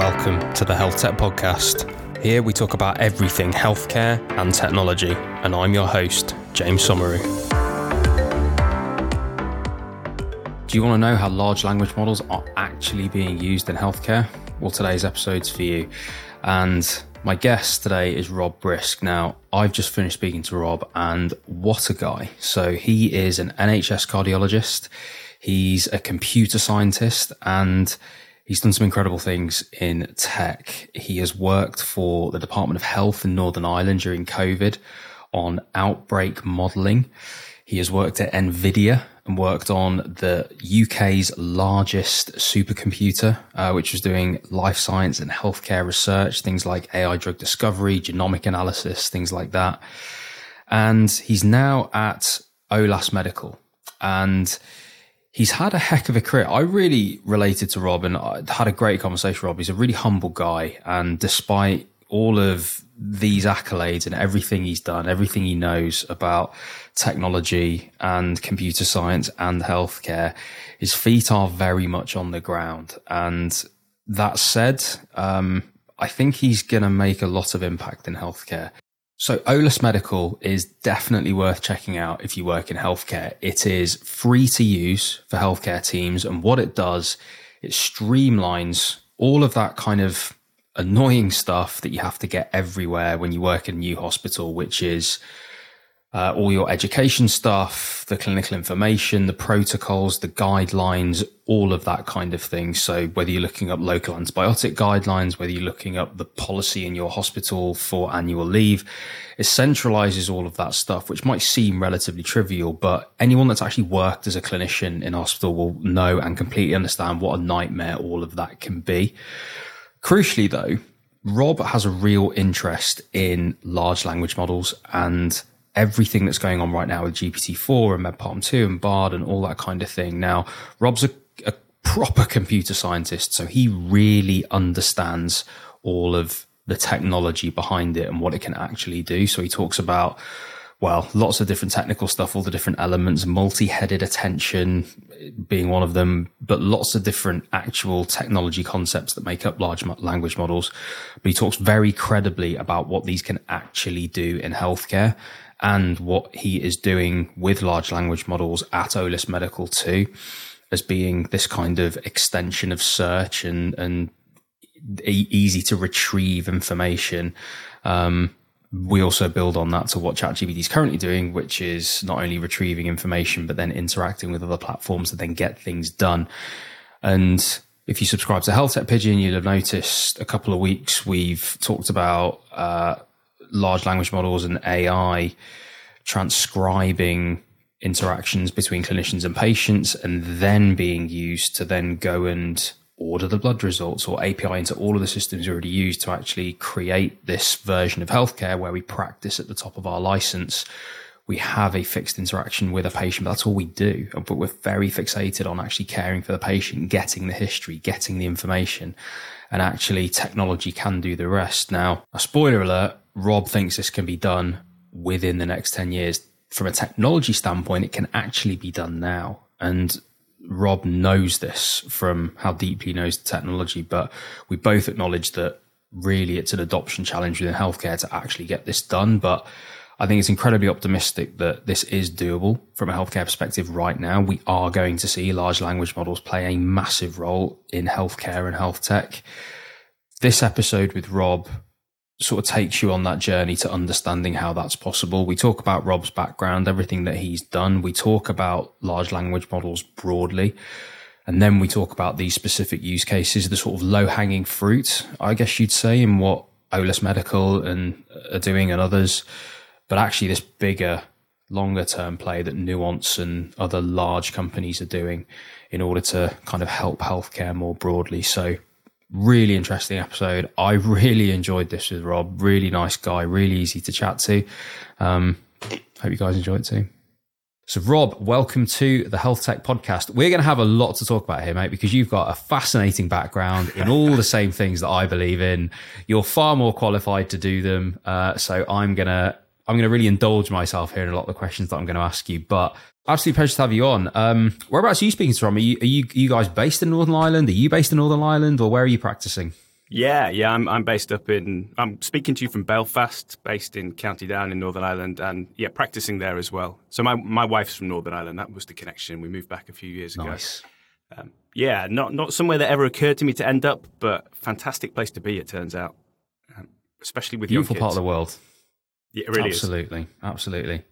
Welcome to the Health Tech Podcast. Here we talk about everything healthcare and technology, and I'm your host, James Somauroo. Do you want to know how large language models are actually being used in healthcare? Well, today's episode's for you. And my guest today is Rob Brisk. Now, I've just finished speaking to Rob, and what a guy. So, he is an NHS cardiologist, he's a computer scientist, and He's done some incredible things in tech. He has worked for the Department of Health in Northern Ireland during COVID on outbreak modeling. He has worked at NVIDIA and worked on the UK's largest supercomputer, uh, which was doing life science and healthcare research, things like AI drug discovery, genomic analysis, things like that. And he's now at Eolas Medical. And he's had a heck of a career. I really related to Rob and I had a great conversation with Rob. He's a really humble guy. And despite all of these accolades and everything he's done, everything he knows about technology and computer science and healthcare, his feet are very much on the ground. And that said, um, I think he's going to make a lot of impact in healthcare. So Eolas Medical is definitely worth checking out if you work in healthcare. It is free to use for healthcare teams. And what it does, it streamlines all of that kind of annoying stuff that you have to get everywhere when you work in a new hospital, which is uh, all your education stuff, the clinical information, the protocols, the guidelines, all of that kind of thing. So whether you're looking up local antibiotic guidelines, whether you're looking up the policy in your hospital for annual leave, it centralizes all of that stuff, which might seem relatively trivial, but anyone that's actually worked as a clinician in hospital will know and completely understand what a nightmare all of that can be. Crucially though, Rob has a real interest in large language models and everything that's going on right now with GPT-4 and MedPalm 2 and Bard and all that kind of thing. Now, Rob's a, a proper computer scientist, so he really understands all of the technology behind it and what it can actually do. So he talks about well, lots of different technical stuff, all the different elements, multi-headed attention being one of them, but lots of different actual technology concepts that make up large language models. But he talks very credibly about what these can actually do in healthcare and what he is doing with large language models at Eolas Medical too, as being this kind of extension of search and, and easy to retrieve information. Um, we also build on that to what ChatGPT is currently doing, which is not only retrieving information, but then interacting with other platforms to then get things done. And if you subscribe to Health Tech Pigeon, you'll have noticed a couple of weeks we've talked about uh, large language models and AI transcribing interactions between clinicians and patients and then being used to then go and order the blood results or API into all of the systems already used to actually create this version of healthcare where we practice at the top of our license. We have a fixed interaction with a patient, but that's all we do. But we're very fixated on actually caring for the patient, getting the history, getting the information, and actually technology can do the rest. Now, a spoiler alert, Rob thinks this can be done within the next 10 years. From a technology standpoint, it can actually be done now. And Rob knows this from how deeply he knows the technology, but we both acknowledge that really it's an adoption challenge within healthcare to actually get this done. But I think it's incredibly optimistic that this is doable from a healthcare perspective right now. We are going to see large language models play a massive role in healthcare and health tech. This episode with Rob sort of takes you on that journey to understanding how that's possible. We talk about Rob's background, everything that he's done. We talk about large language models broadly. And then we talk about these specific use cases, the sort of low hanging fruit, I guess you'd say, in what Eolas Medical and uh, are doing and others. But actually, this bigger, longer term play that Nuance and other large companies are doing in order to kind of help healthcare more broadly. So really interesting episode. I really enjoyed this with Rob. Really nice guy, really easy to chat to. Um, hope you guys enjoy it too. So, Rob, welcome to the Health Tech Podcast. We're going to have a lot to talk about here, mate, because you've got a fascinating background in all the same things that I believe in. You're far more qualified to do them. Uh, so, I'm going to I'm going to really indulge myself here in a lot of the questions that I'm going to ask you. But absolute pleasure to have you on. Um, whereabouts are you speaking from? Are you, are you, are you guys based in Northern Ireland? Are you based in Northern Ireland, or where are you practicing? Yeah, yeah, I'm I'm based up in I'm speaking to you from Belfast, based in County Down in Northern Ireland, and yeah, practicing there as well. So my my wife's from Northern Ireland. That was the connection. We moved back a few years ago. Nice. Um, yeah, not not somewhere that ever occurred to me to end up, but fantastic place to be. It turns out, um, especially with Beautiful part of the world. Yeah, it really absolutely, absolutely.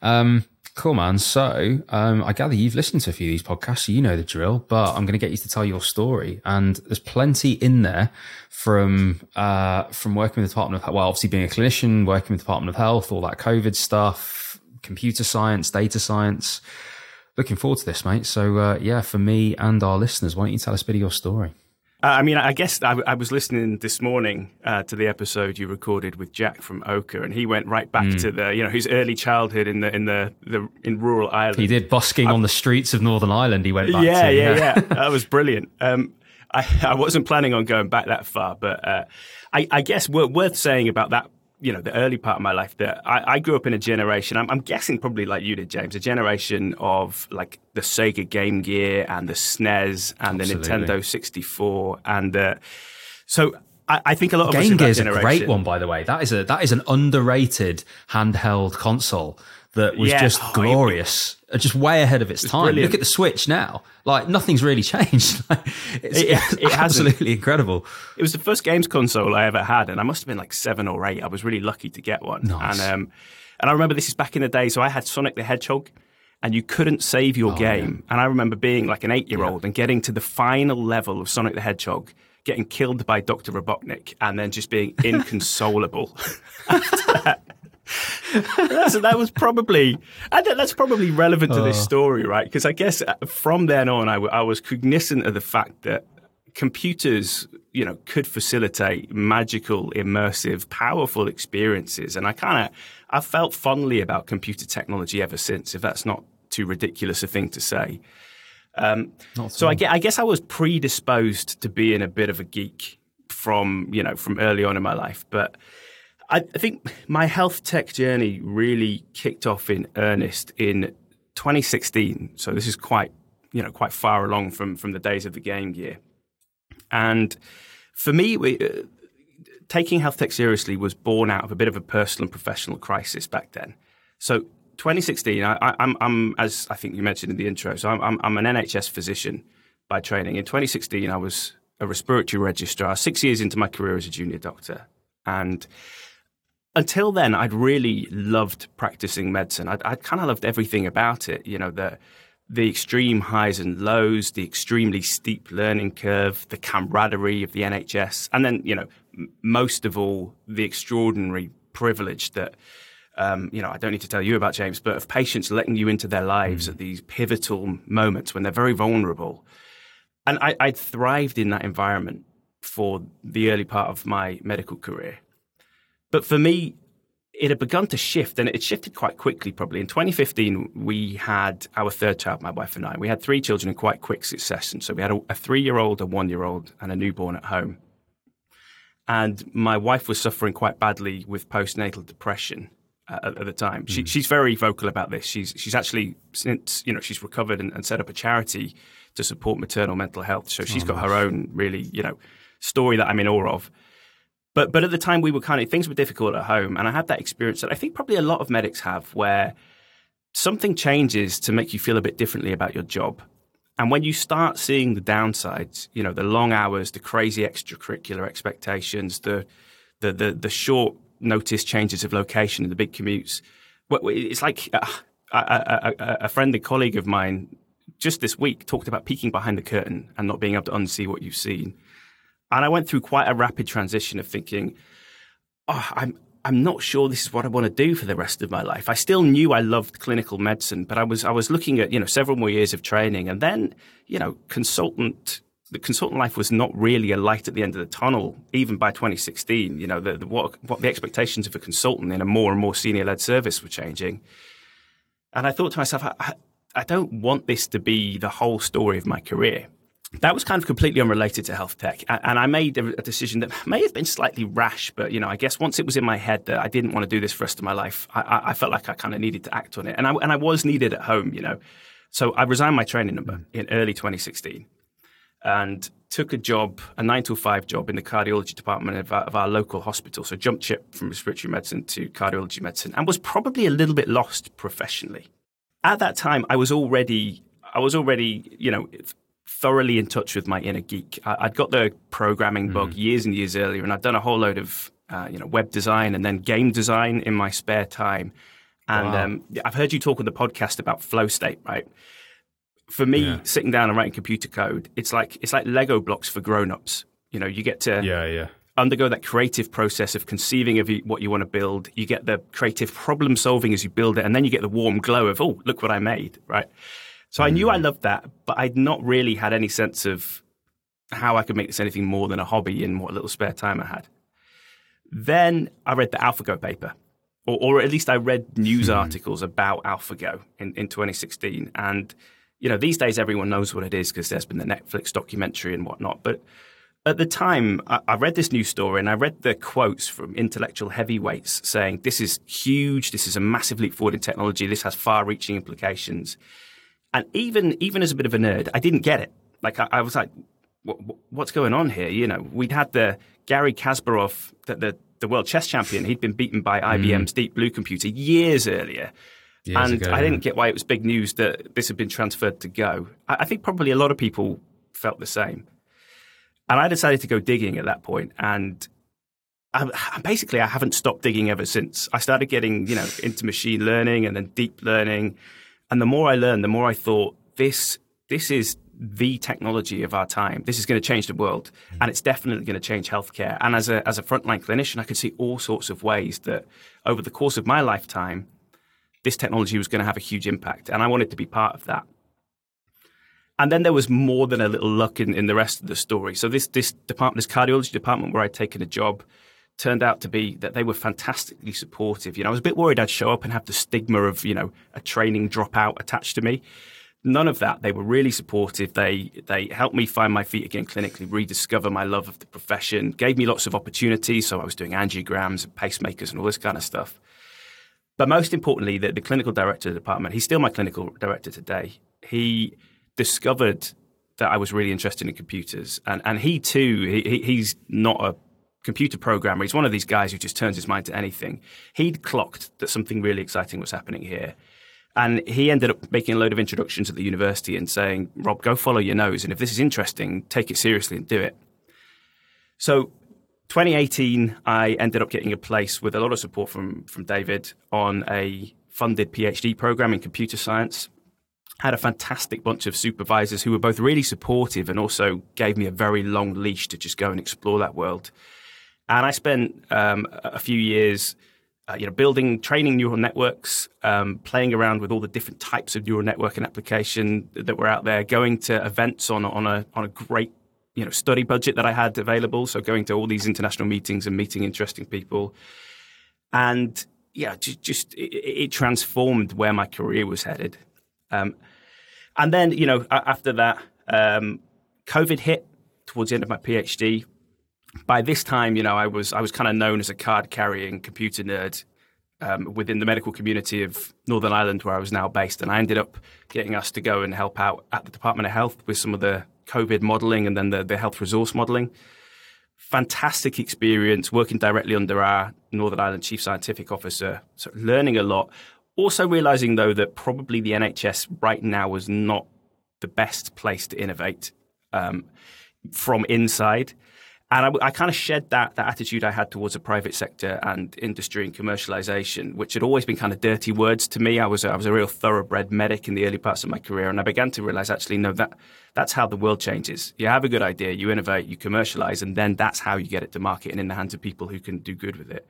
Um, cool, man. So um, I gather you've listened to a few of these podcasts, so you know the drill. But I'm going to get you to tell your story, and there's plenty in there from uh, from working with the Department of well, obviously being a clinician, working with the Department of Health, all that COVID stuff, computer science, data science. Looking forward to this, mate. So uh, yeah, for me and our listeners, why don't you tell us a bit of your story? Uh, I mean, I guess I, I was listening this morning uh, to the episode you recorded with Jack from Oka, and he went right back Hmm. to the you know his early childhood in the in the, the in rural Ireland. He did busking on the streets of Northern Ireland. He went back yeah, to yeah, yeah. that was brilliant. Um, I, I wasn't planning on going back that far, but uh, I, I guess wor- worth saying about that, you know, the early part of my life that I, I grew up in a generation. I'm, I'm guessing probably like you did, James, a generation of like the Sega Game Gear and the SNES and Absolutely. the Nintendo 64, and uh, so. I, I think a lot of Game Gear is a great one, by the way. That is a that is an underrated handheld console that was Yeah. just Oh, glorious, uh, just way ahead of its time. brilliant. Look at the Switch now; like nothing's really changed. Like, it's, It- it hasn't. absolutely incredible. It was the first games console I ever had, and I must have been like seven or eight. I was really lucky to get one. Nice. And um, and I remember this is back in the day, so I had Sonic the Hedgehog, and you couldn't save your game. And I remember being like an eight-year-old and getting to the final level of Sonic the Hedgehog, getting killed by Doctor Robotnik, and then just being inconsolable. After that. Was probably that's probably relevant to this story, right? Because I guess uh, from then on, I, w- I was cognizant of the fact that computers, you know, could facilitate magical, immersive, powerful experiences, and I kind of I felt fondly about computer technology ever since. If that's not too ridiculous a thing to say. Um, so I guess, I guess I was predisposed to being a bit of a geek from you know from early on in my life, but I, I think my health tech journey really kicked off in earnest in 2016. So this is quite you know quite far along from from the days of the Game Gear, and for me, we, uh, taking health tech seriously was born out of a bit of a personal and professional crisis back then. So 2016, I, I'm, as I think you mentioned in the intro, so I'm, I'm, I'm an NHS physician by training. In 2016, I was a respiratory registrar, six years into my career as a junior doctor. And until then, I'd really loved practicing medicine. I'd, I'd kind of loved everything about it. You know, the the extreme highs and lows, the extremely steep learning curve, the camaraderie of the NHS, and then you know, m- most of all, the extraordinary privilege that. Um, you know, I don't need to tell you about James, but of patients letting you into their lives at these pivotal moments when they're very vulnerable. And I, I'd thrived in that environment for the early part of my medical career. But for me, it had begun to shift, and it shifted quite quickly. Probably in 2015, we had our third child, my wife and I. We had three children in quite quick succession. So we had a, a three-year-old, a one-year-old, and a newborn at home. And my wife was suffering quite badly with postnatal depression uh, at, at the time. She, she's very vocal about this. She's she's actually since you know she's recovered and, and set up a charity to support maternal mental health. So she's got her own really you know story that I'm in awe of. But but at the time we were kind of things were difficult at home, and I had that experience that I think probably a lot of medics have, where something changes to make you feel a bit differently about your job. And when you start seeing the downsides, you know, the long hours, the crazy extracurricular expectations, the the the, the short notice changes of location and the big commutes, it's like uh, a, a, a, a friend, a colleague of mine, just this week talked about peeking behind the curtain and not being able to unsee what you've seen. And I went through quite a rapid transition of thinking, oh, I'm I'm not sure this is what I want to do for the rest of my life. I still knew I loved clinical medicine, but I was I was looking at you know several more years of training, and then you know consultant the consultant life was not really a light at the end of the tunnel, even by 2016. You know the, the what what the expectations of a consultant in a more and more senior led service were changing, and I thought to myself, I, I, I don't want this to be the whole story of my career that was kind of completely unrelated to health tech. And I made a decision that may have been slightly rash, but you know, I guess once it was in my head that I didn't want to do this for the rest of my life, I, I, I felt like I kind of needed to act on it, and I and I was needed at home, you know. So I resigned my training number in early 2016, and took a job, a nine to five job in the cardiology department of our, of our, local hospital. So jumped ship from respiratory medicine to cardiology medicine, and was probably a little bit lost professionally. At that time, I was already, I was already, you know, thoroughly in touch with my inner geek. I, would got the programming mm. bug years and years earlier, and I'd done a whole load of, uh, you know, web design and then game design in my spare time. And wow. um, I've heard you talk on the podcast about flow state, right? for me, yeah. sitting down and writing computer code, it's like it's like Lego blocks for grown-ups. You know, you get to yeah, yeah. undergo that creative process of conceiving of what you want to build. You get the creative problem solving as you build it, and then you get the warm glow of oh, look what I made, right? So. I knew I mm. loved that, but I'd not really had any sense of how I could make this anything more than a hobby in what little spare time I had. Then I read the AlphaGo paper, or, or at least I read news mm. articles about AlphaGo in, in 2016, and you know, these days everyone knows what it is because there's been the Netflix documentary and whatnot. But at the time, I, I, read this news story and I read the quotes from intellectual heavyweights saying, this is huge, this is a massive leap forward in technology, this has far reaching implications. And even, even as a bit of a nerd, I didn't get it. Like, I, I was like, what's going on here? You know, we'd had the Garry Kasparov, the, the, the world chess champion, he'd been beaten by IBM's mm. Deep Blue computer years earlier. Years and ago, I didn't get why it was big news that this had been transferred to Go. I, I think probably a lot of people felt the same. And I decided to go digging at that point, and I, basically I haven't stopped digging ever since. I started getting you know into machine learning and then deep learning, and the more I learned, the more I thought this this is the technology of our time. This is going to change the world, mm. and it's definitely going to change healthcare. And as a as a frontline clinician, I could see all sorts of ways that over the course of my lifetime, this technology was going to have a huge impact, and I wanted to be part of that. And then there was more than a little luck in, in the rest of the story. So this this department, this cardiology department where I'd taken a job, turned out to be that they were fantastically supportive. You know, I was a bit worried I'd show up and have the stigma of you know a training dropout attached to me. None of that. They were really supportive. They they helped me find my feet again clinically, rediscover my love of the profession, gave me lots of opportunities. So I was doing angiograms and pacemakers and all this kind of stuff. But most importantly, the, the clinical director of the department, he's still my clinical director today. He discovered that I was really interested in computers. And, and he too, he, he's not a computer programmer. He's one of these guys who just turns his mind to anything. He'd clocked that something really exciting was happening here. And he ended up making a load of introductions at the university and saying, Rob, go follow your nose. And if this is interesting, take it seriously and do it. So 2018, I ended up getting a place with a lot of support from, from David on a funded PhD program in computer science. Had a fantastic bunch of supervisors who were both really supportive and also gave me a very long leash to just go and explore that world. And I spent um, a few years, uh, you know, building, training neural networks, um, playing around with all the different types of neural network and application that were out there, going to events on on a on a great you know study budget that I had available. So going to all these international meetings and meeting interesting people, and yeah, just, just it, it, transformed where my career was headed. Um, and then you know after that, um, COVID hit towards the end of my PhD. By this time, you know, I was I was kind of known as a card carrying computer nerd um, within the medical community of Northern Ireland, where I was now based. And I ended up getting us to go and help out at the Department of Health with some of the COVID modeling and then the, the health resource modeling. Fantastic experience working directly under our Northern Ireland Chief Scientific Officer, so learning a lot. Also realizing though that probably the NHS right now was not the best place to innovate um, from inside. And I, I kind of shed that that attitude I had towards the private sector and industry and commercialization, which had always been kind of dirty words to me. I was a, I was a real thoroughbred medic in the early parts of my career, and I began to realize actually no that that's how the world changes. You have a good idea, you innovate, you commercialize, and then that's how you get it to market and in the hands of people who can do good with it.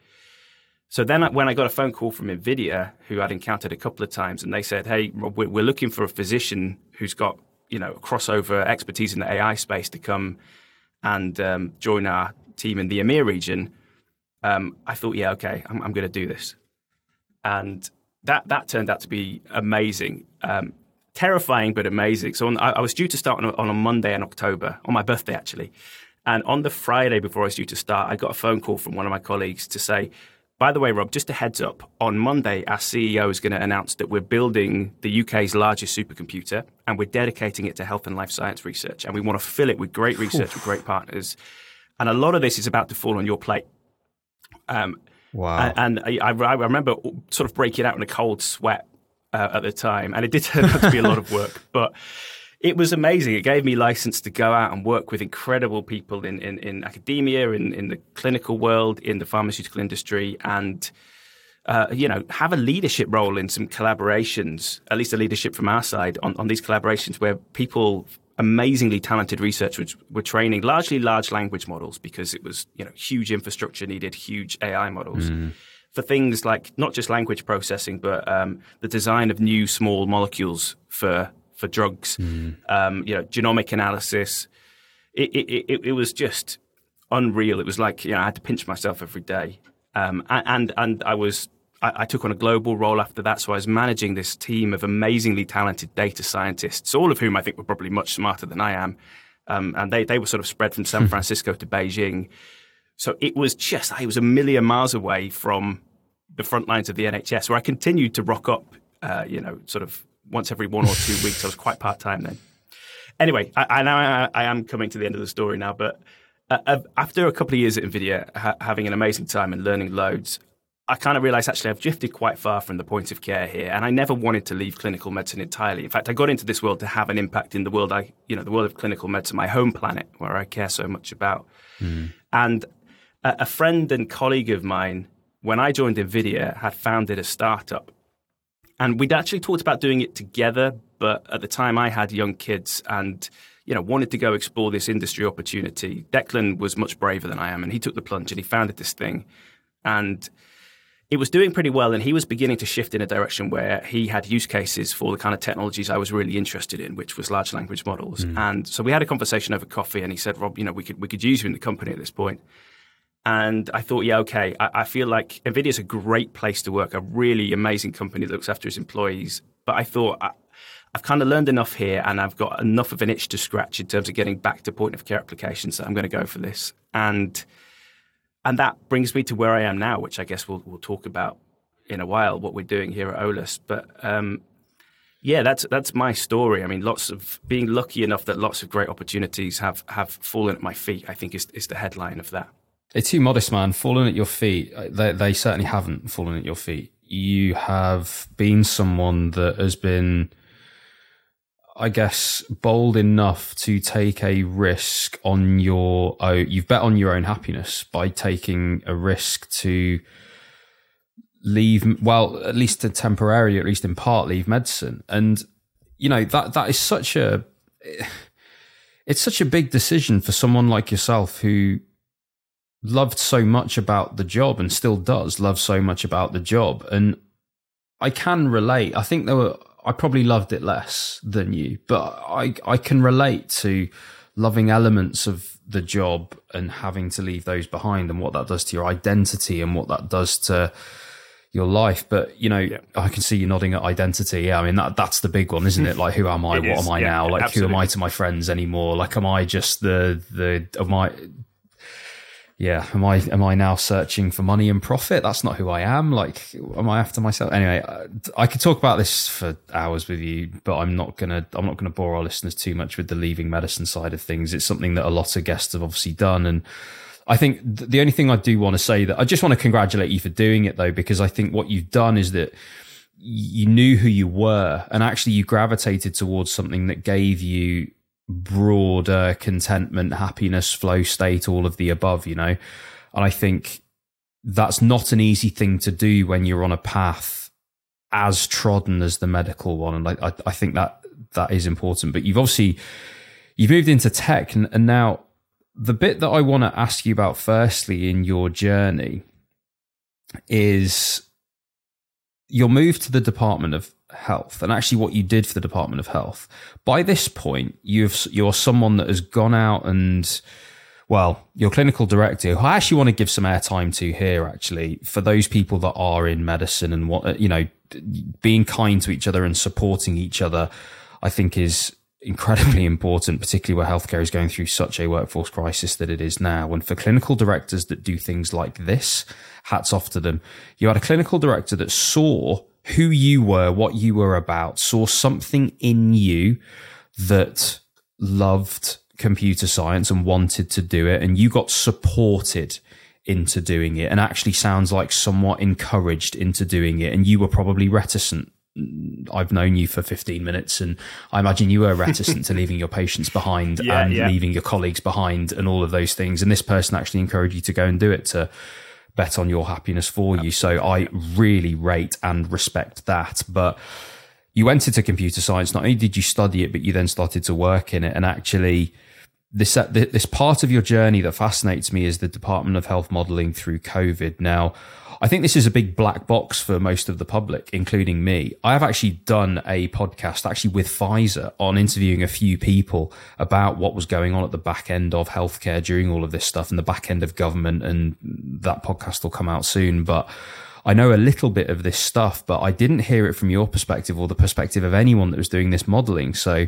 So then, when I got a phone call from Nvidia, who I'd encountered a couple of times, and they said, "Hey, we're looking for a physician who's got you know crossover expertise in the AI space to come." And um, join our team in the EMEA region, um, I thought, yeah, okay, I'm, I'm going to do this. And that, that turned out to be amazing. Um, terrifying, but amazing. So on, I, I, was due to start on a, on a Monday in October, on my birthday, actually. And on the Friday before I was due to start, I got a phone call from one of my colleagues to say, by the way, Rob, just a heads up on Monday, our CEO is going to announce that we're building the UK's largest supercomputer and we're dedicating it to health and life science research. And we want to fill it with great research with great partners. And a lot of this is about to fall on your plate. Um, wow. And, and I, I, remember sort of breaking out in a cold sweat uh, at the time. And it did turn out to be a lot of work. But it was amazing. It gave me license to go out and work with incredible people in, in, in academia, in, in the clinical world, in the pharmaceutical industry, and uh, you know, have a leadership role in some collaborations, at least a leadership from our side on, on these collaborations where people, amazingly talented researchers were training largely large language models because it was, you know, huge infrastructure needed, huge AI models. Mm. For things like not just language processing, but um, the design of new small molecules for for drugs, mm. um, you know, genomic analysis. It, it, it, it, was just unreal. It was like you know I had to pinch myself every day, um, and and I was I, I, took on a global role after that. So I was managing this team of amazingly talented data scientists, all of whom I think were probably much smarter than I am, um, and they they were sort of spread from San Francisco to Beijing. So it was just I was a million miles away from the front lines of the NHS, where I continued to rock up, uh, you know, sort of once every one or two weeks. I was quite part time then. Anyway, I, I now I, I, am coming to the end of the story now, but uh, uh, after a couple of years at Nvidia, ha- having an amazing time and learning loads, I kind of realized actually I've drifted quite far from the point of care here, and I never wanted to leave clinical medicine entirely. In fact, I got into this world to have an impact in the world I, you know, the world of clinical medicine, my home planet, where I care so much about. Mm. And a, a friend and colleague of mine, when I joined Nvidia, had founded a startup and we'd actually talked about doing it together, but at the time I had young kids and you know wanted to go explore this industry opportunity. Declan was much braver than I am, and he took the plunge and he founded this thing, and it was doing pretty well. And he was beginning to shift in a direction where he had use cases for the kind of technologies I was really interested in, which was large language models. Mm. And so we had a conversation over coffee, and he said, "Rob, you know, we could we could use you in the company at this point." And I thought, yeah, okay. I, I feel like NVIDIA is a great place to work, a really amazing company that looks after its employees. But I thought, I, I've kind of learned enough here and I've got enough of an itch to scratch in terms of getting back to point of care applications that I'm going to go for this. And and that brings me to where I am now, which I guess we'll, we'll talk about in a while, what we're doing here at Eolas. But um, yeah, that's that's my story. I mean, lots of being lucky enough that lots of great opportunities have have fallen at my feet. I think is is the headline of that. They're too modest, man. Fallen at your feet. Uh, they, they certainly haven't fallen at your feet. You have been someone that has been, I guess, bold enough to take a risk on your. Oh, you've bet on your own happiness by taking a risk to leave. Well, at least a temporary, at least in part, leave medicine. And you know that that is such a. It's such a big decision for someone like yourself who loved so much about the job and still does love so much about the job. And I can relate. I think there were, I probably loved it less than you, but I, I can relate to loving elements of the job and having to leave those behind and what that does to your identity and what that does to your life. But you know, yeah. I can see you nodding at identity. Yeah, I mean that that's the big one, isn't it? Like, who am I? It what is. am I yeah, now? Like, absolutely. who am I to my friends anymore? Like, am I just the the am I yeah, am I am I now searching for money and profit? That's not who I am. Like, am I after myself? Anyway, uh, I, could talk about this for hours with you, but I'm not gonna I'm not gonna bore our listeners too much with the leaving medicine side of things. It's something that a lot of guests have obviously done, and I think the only thing I do want to say that I just want to congratulate you for doing it though, because I think what you've done is that you knew who you were, and actually you gravitated towards something that gave you broader contentment, happiness, flow state, all of the above, you know? And I think that's not an easy thing to do when you're on a path as trodden as the medical one. And I, I, think that that is important. But you've obviously you've moved into tech and, and now the bit that I want to ask you about firstly in your journey is your move to the Department of Health and actually what you did for the Department of Health. By this point, you've you're someone that has gone out and well, your clinical director, who I actually want to give some airtime to here, actually, for those people that are in medicine and what you know, being kind to each other and supporting each other, I think is incredibly important, particularly where healthcare is going through such a workforce crisis that it is now. And for clinical directors that do things like this, hats off to them. You had a clinical director that saw who you were, what you were about, saw something in you that loved computer science and wanted to do it, and you got supported into doing it and actually sounds like somewhat encouraged into doing it. And you were probably reticent mm, I've known you for 15 minutes, and I imagine you were reticent to leaving your patients behind yeah, and yeah. leaving your colleagues behind and all of those things. And this person actually encouraged you to go and do it to bet on your happiness for you. So I really rate and respect that. But you went into computer science. Not only did you study it, but you then started to work in it. And actually, this uh, this part of your journey that fascinates me is the Department of Health modeling through COVID. Now, I think this is a big black box for most of the public, including me. I have actually done a podcast actually with Pfizer on interviewing a few people about what was going on at the back end of healthcare during all of this stuff and the back end of government. And that podcast will come out soon. But I know a little bit of this stuff, but I didn't hear it from your perspective or the perspective of anyone that was doing this modeling. So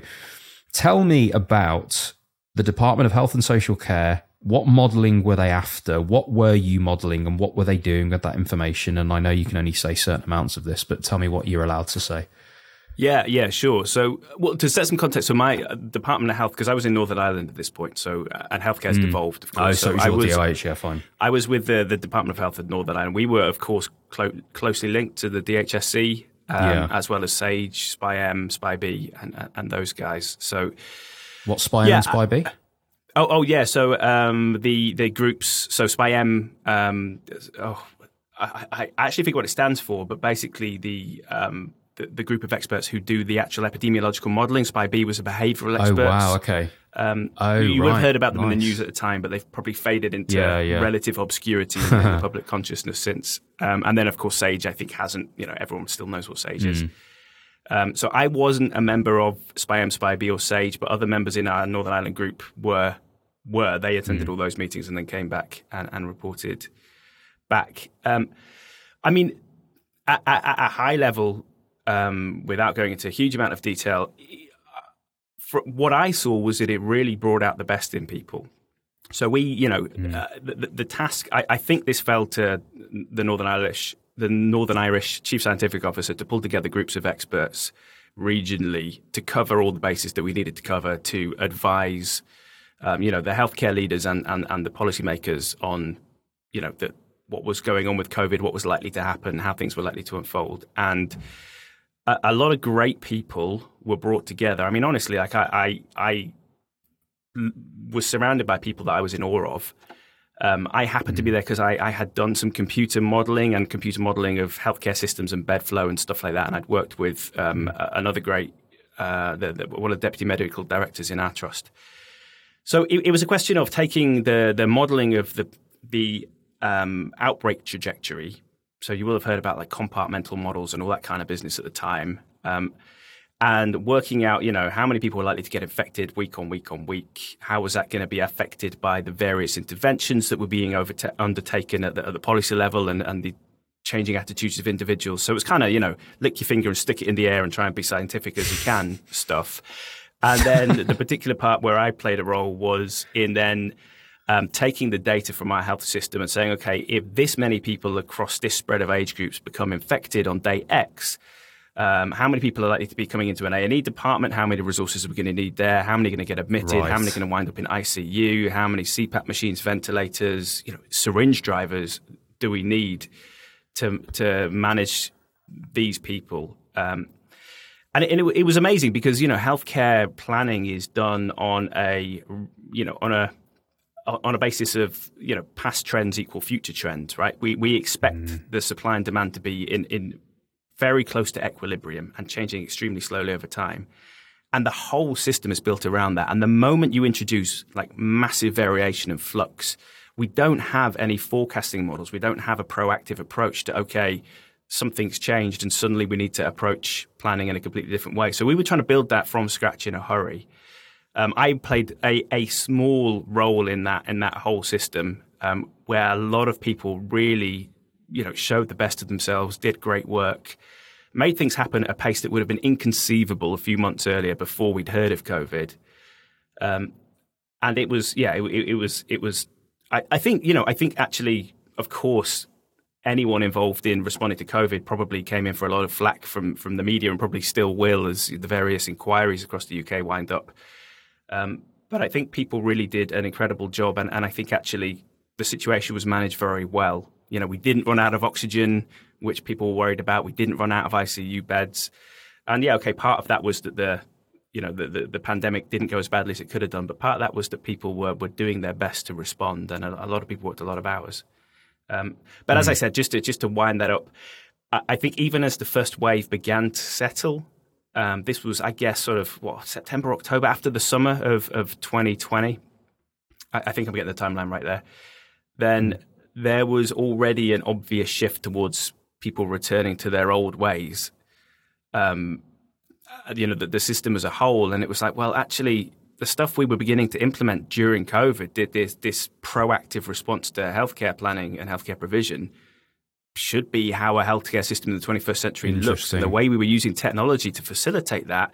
tell me about the Department of Health and Social Care what modeling were they after? What were you modeling and what were they doing with that information? And I know you can only say certain amounts of this, but tell me what you're allowed to say. Yeah, yeah, sure. So, well, to set some context, so my Department of Health, because I was in Northern Ireland at this point, so uh, and healthcare has mm. devolved. Of course. Oh, so, so I was DOH, yeah, fine. I was with the, the Department of Health at Northern Ireland. We were, of course, clo- closely linked to the DHSC, um, yeah. as well as SAGE, SPI-M, Spy B, and and those guys. So, what SPI yeah, and SPI-B? Oh, oh yeah. So um, the the groups. So SPI-M. Um, oh, I, I, actually think what it stands for, but basically the, um, the, the group of experts who do the actual epidemiological modelling. SPI-B was a behavioural expert. Oh wow. Okay. Um, oh, you right. would have heard about them nice. in the news at the time, but they've probably faded into yeah, yeah. relative obscurity in the public consciousness since. Um, and then, of course, Sage, I think, hasn't. You know, everyone still knows what Sage mm. is. Um, so I wasn't a member of SPI-M, SPI-B, or Sage, but other members in our Northern Ireland group were were. They attended mm. all those meetings and then came back and, and reported back. Um, I mean, at, at, at, a high level, um, without going into a huge amount of detail, what I saw was that it really brought out the best in people. So we, you know, mm. uh, the, the, task. I, I, think this fell to the Northern Irish, the Northern Irish chief scientific officer to pull together groups of experts regionally to cover all the bases that we needed to cover to advise um, you know, the healthcare leaders and, and, and the policymakers on, you know, the, what was going on with COVID, what was likely to happen, how things were likely to unfold. And a, a lot of great people were brought together. I mean, honestly, like I, I, I was surrounded by people that I was in awe of. Um, I happened to be mm. there because I, I, had done some computer modeling and computer modeling of healthcare systems and bed flow and stuff like that. And I'd worked with um, another great, uh, the, the, one of the deputy medical directors in our trust. So it, it, was a question of taking the the modeling of the the um, outbreak trajectory. So you will have heard about like compartmental models and all that kind of business at the time, um, and working out, you know, how many people are likely to get infected week on week on week. How was that going to be affected by the various interventions that were being undertaken at the, at the policy level and, and the changing attitudes of individuals. So it's kind of, you know, lick your finger and stick it in the air and try and be scientific as you can stuff. And then the particular part where I played a role was in then um, taking the data from our health system and saying, okay, if this many people across this spread of age groups become infected on day X, um, how many people are likely to be coming into an A&E department? How many resources are we going to need there? How many are going to get admitted? Right. How many are going to wind up in ICU? How many CPAP machines, ventilators, you know, syringe drivers do we need to to manage these people? Um, and it, it, was amazing because you know healthcare planning is done on a you know on a on a basis of you know past trends equal future trends, right? We we expect mm. the supply and demand to be in in very close to equilibrium and changing extremely slowly over time. And the whole system is built around that. And the moment you introduce like massive variation and flux, we don't have any forecasting models. We don't have a proactive approach to okay, something's changed and suddenly we need to approach planning in a completely different way. So we were trying to build that from scratch in a hurry. Um, I played a, a small role in that in that whole system um, where a lot of people really, you know, showed the best of themselves, did great work, made things happen at a pace that would have been inconceivable a few months earlier before we'd heard of COVID. Um, and it was, yeah, it, it was, it was. I, I think, you know, I think actually, of course, anyone involved in responding to COVID probably came in for a lot of flack from from the media and probably still will as the various inquiries across the UK wind up. Um, but I think people really did an incredible job, and, and I think actually the situation was managed very well. You know, we didn't run out of oxygen, which people were worried about. We didn't run out of ICU beds, and yeah, okay, part of that was that the you know the, the, the, pandemic didn't go as badly as it could have done, but part of that was that people were, were doing their best to respond, and a, a lot of people worked a lot of hours. Um, but mm. as I mm. said, just to just to wind that up, I, I, think even as the first wave began to settle, um, this was, I guess, sort of what September, October after the summer of of 2020. I, I think I'm getting the timeline right there then there was already an obvious shift towards people returning to their old ways. Um, you know, the, the, system as a whole, and it was like, well, actually, the stuff we were beginning to implement during COVID did this this proactive response to healthcare planning and healthcare provision should be how a healthcare system in the 21st century looks. And the way we were using technology to facilitate that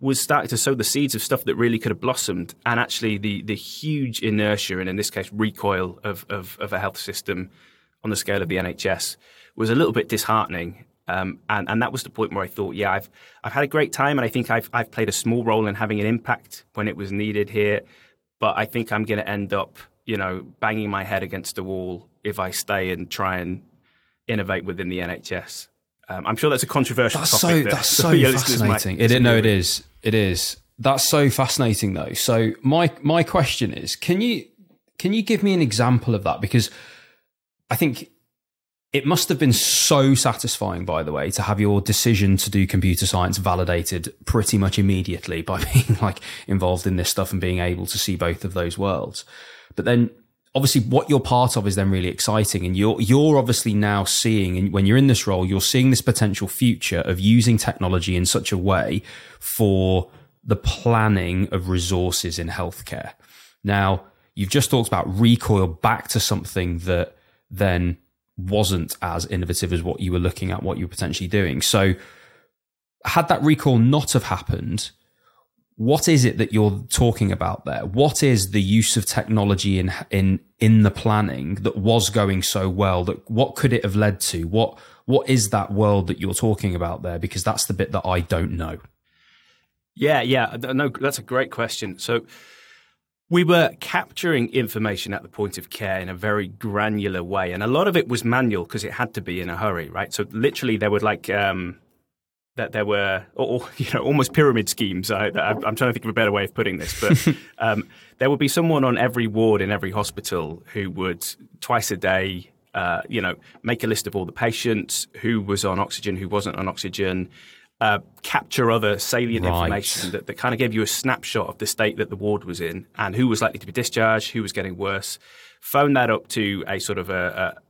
was starting to sow the seeds of stuff that really could have blossomed. And actually, the the huge inertia and in this case recoil of of, of a health system on the scale of the NHS was a little bit disheartening. Um, and, and that was the point where I thought, yeah, I've I've had a great time, and I think I've I've played a small role in having an impact when it was needed here. But I think I'm going to end up, you know, banging my head against the wall if I stay and try and innovate within the NHS. Um, I'm sure that's a controversial that's topic. So, that's so fascinating. It, no, it is. It is. That's so fascinating, though. So my my question is, can you can you give me an example of that? Because I think it must have been so satisfying, by the way, to have your decision to do computer science validated pretty much immediately by being like involved in this stuff and being able to see both of those worlds. But then obviously what you're part of is then really exciting and you're you're obviously now seeing and when you're in this role you're seeing this potential future of using technology in such a way for the planning of resources in healthcare now you've just talked about recoil back to something that then wasn't as innovative as what you were looking at what you were potentially doing so had that recall not have happened what is it that you're talking about there? What is the use of technology in in in the planning that was going so well? That what could it have led to? What what is that world that you're talking about there? Because that's the bit that I don't know. Yeah, yeah, no, that's a great question. So we were capturing information at the point of care in a very granular way, and a lot of it was manual because it had to be in a hurry, right? So literally, there would like um, that there were, or, you know, almost pyramid schemes. I, am trying to think of a better way of putting this, but um, there would be someone on every ward in every hospital who would twice a day, uh, you know, make a list of all the patients, who was on oxygen, who wasn't on oxygen, uh, capture other salient right. information that, that kind of gave you a snapshot of the state that the ward was in and who was likely to be discharged, who was getting worse. Phone that up to a sort of a, a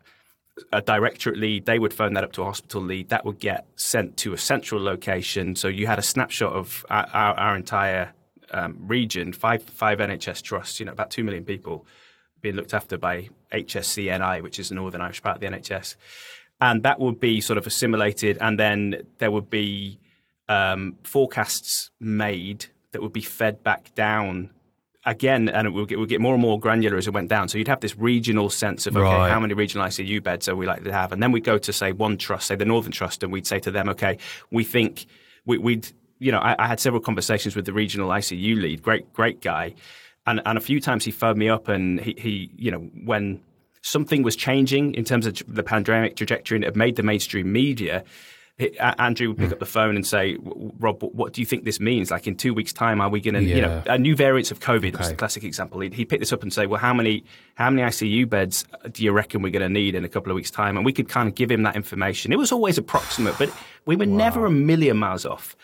a directorate lead, they would phone that up to a hospital lead. That would get sent to a central location. So you had a snapshot of our, our, our entire um, region, five five NHS trusts, you know, about two million people being looked after by HSCNI, which is the Northern Irish part of the NHS, and that would be sort of assimilated, and then there would be um, forecasts made that would be fed back down again, and it will get, will get more and more granular as it went down. So you'd have this regional sense of, okay, right. how many regional ICU beds are we likely to have? And then we'd go to, say, one trust, say the Northern Trust, and we'd say to them, okay, we think we, would you know, I, I, had several conversations with the regional ICU lead, great, great guy. And, and a few times he phoned me up and he, he, you know, when something was changing in terms of the pandemic trajectory and it had made the mainstream media, Andrew would pick up the phone and say, "Rob, what do you think this means? Like in two weeks' time, are we going to, yeah. you know, a new variant of COVID?" Okay. Was the classic example. He'd, he'd pick this up and say, "Well, how many how many ICU beds do you reckon we're going to need in a couple of weeks' time?" And we could kind of give him that information. It was always approximate, but we were wow. never a million miles off.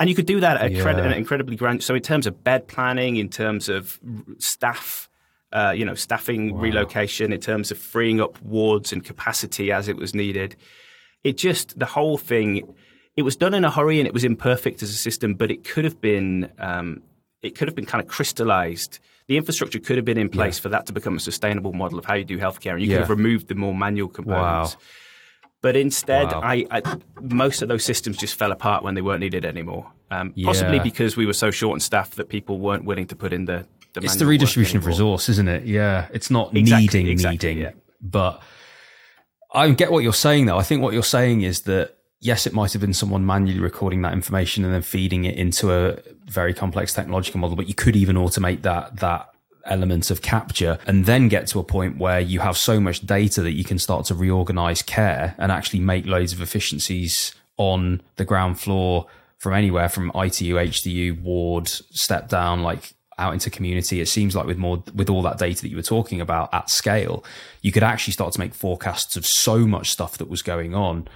And you could do that at yeah. an incredibly grand. So in terms of bed planning, in terms of staff. Uh, you know, staffing wow. relocation in terms of freeing up wards and capacity as it was needed it just the whole thing. It was done in a hurry and it was imperfect as a system, but it could have been um, it could have been kind of crystallized. The infrastructure could have been in place yeah. for that to become a sustainable model of how you do healthcare, and you yeah. could have removed the more manual components. Wow. But instead, wow. I, I, most of those systems just fell apart when they weren't needed anymore. Um, yeah. Possibly because we were so short on staff that people weren't willing to put in the. It's the redistribution of resource, isn't it? Yeah, it's not exactly, needing, exactly, needing, yeah. but I get what you're saying. Though I think what you're saying is that yes, it might have been someone manually recording that information and then feeding it into a very complex technological model, but you could even automate that that element of capture and then get to a point where you have so much data that you can start to reorganize care and actually make loads of efficiencies on the ground floor from anywhere from ITU, HDU, ward, step down, like out into community. It seems like with more with all that data that you were talking about at scale, you could actually start to make forecasts of so much stuff that was going on.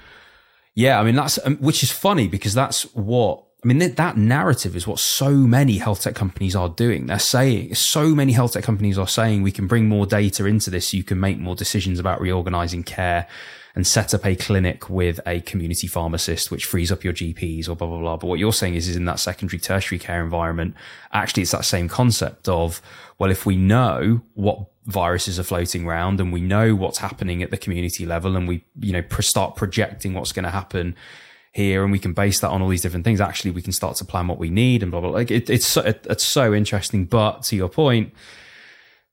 Yeah, I mean that's um, which is funny because that's what I mean, that that narrative is what so many health tech companies are doing. They're saying, so many health tech companies are saying we can bring more data into this. So you can make more decisions about reorganizing care and set up a clinic with a community pharmacist, which frees up your GPs or blah, blah, blah. But what you're saying is, is in that secondary tertiary care environment, actually it's that same concept of, well, if we know what viruses are floating around and we know what's happening at the community level and we, you know, start projecting what's going to happen here and we can base that on all these different things. Actually we can start to plan what we need and blah blah, blah. like it, it's so, it, it's so interesting. But to your point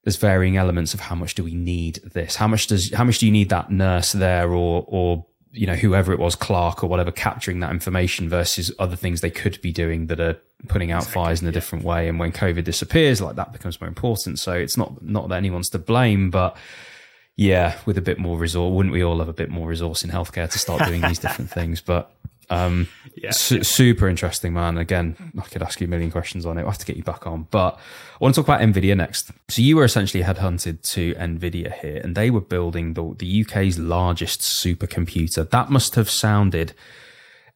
there's varying elements of how much do we need this? How much does how much do you need that nurse there or or you know whoever it was clerk or whatever capturing that information versus other things they could be doing that are putting out exactly, fires in a yeah. different way? And when covid disappears like that becomes more important. So it's not not that anyone's to blame but yeah, with a bit more resource, wouldn't we all have a bit more resource in healthcare to start doing these different things? But um, yeah, su- yeah, super interesting, man. Again, I could ask you a million questions on it. I'll have to get you back on. But I want to talk about NVIDIA next. So you were essentially headhunted to NVIDIA here, and they were building the, the UK's largest supercomputer. That must have sounded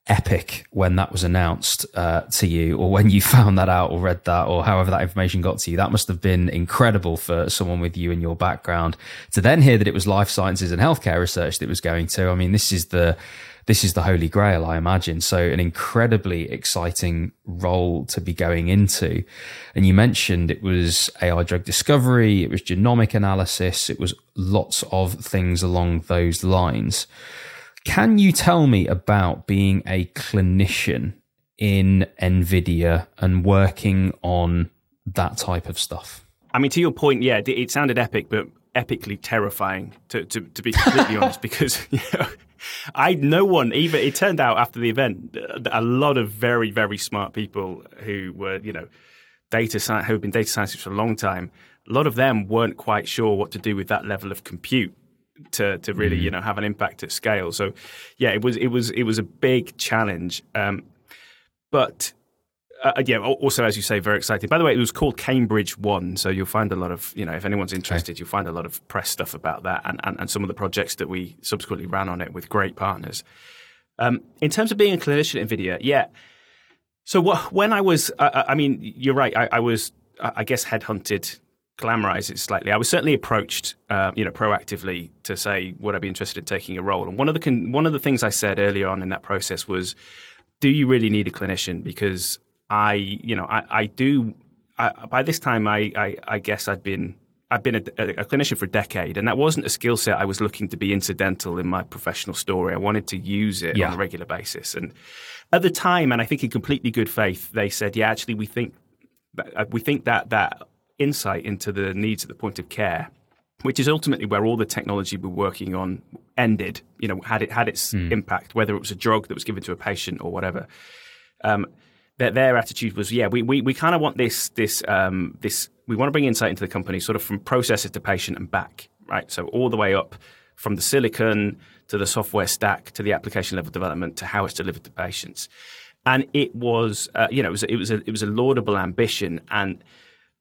epic when that was announced uh, to you, or when you found that out, or read that, or however that information got to you. That must have been incredible for someone with you and your background to then hear that it was life sciences and healthcare research that was going to. I mean, this is the this is the holy grail, I imagine. So an incredibly exciting role to be going into. And you mentioned it was AI drug discovery, it was genomic analysis, it was lots of things along those lines. Can you tell me about being a clinician in NVIDIA and working on that type of stuff? I mean, to your point, yeah, it sounded epic, but epically terrifying, to, to, to be completely honest, because you know, I no one even. It turned out after the event, a lot of very very smart people who were you know data science who have been data scientists for a long time. A lot of them weren't quite sure what to do with that level of compute to to really you know have an impact at scale. So yeah, it was it was it was a big challenge. Um, but uh, yeah, also as you say, very exciting. By the way, it was called Cambridge One, so you'll find a lot of you know if anyone's interested, okay. you'll find a lot of press stuff about that and, and, and some of the projects that we subsequently ran on it with great partners. Um, in terms of being a clinician at NVIDIA, yeah. So what, when I was, uh, I mean, you're right. I, I was, I guess, headhunted glamorize it slightly. I was certainly approached, uh, you know, proactively to say, would I be interested in taking a role? And one of the con- one of the things I said earlier on in that process was, do you really need a clinician? Because I, you know, I, I do. I, by this time, I, I, I, guess I'd been. I've been a, a, clinician for a decade, and that wasn't a skill set I was looking to be incidental in my professional story. I wanted to use it yeah. on a regular basis. And at the time, and I think in completely good faith, they said, "Yeah, actually, we think uh, we think that that insight into the needs at the point of care, which is ultimately where all the technology we're working on ended. You know, had it had its mm. impact, whether it was a drug that was given to a patient or whatever. Um, their, their attitude was, yeah, we we, we kind of want this this um, this we want to bring insight into the company, sort of from processor to patient and back, right? So all the way up from the silicon to the software stack to the application level development to how it's delivered to patients. And it was, uh, you know, it was, it was a it was a laudable ambition, and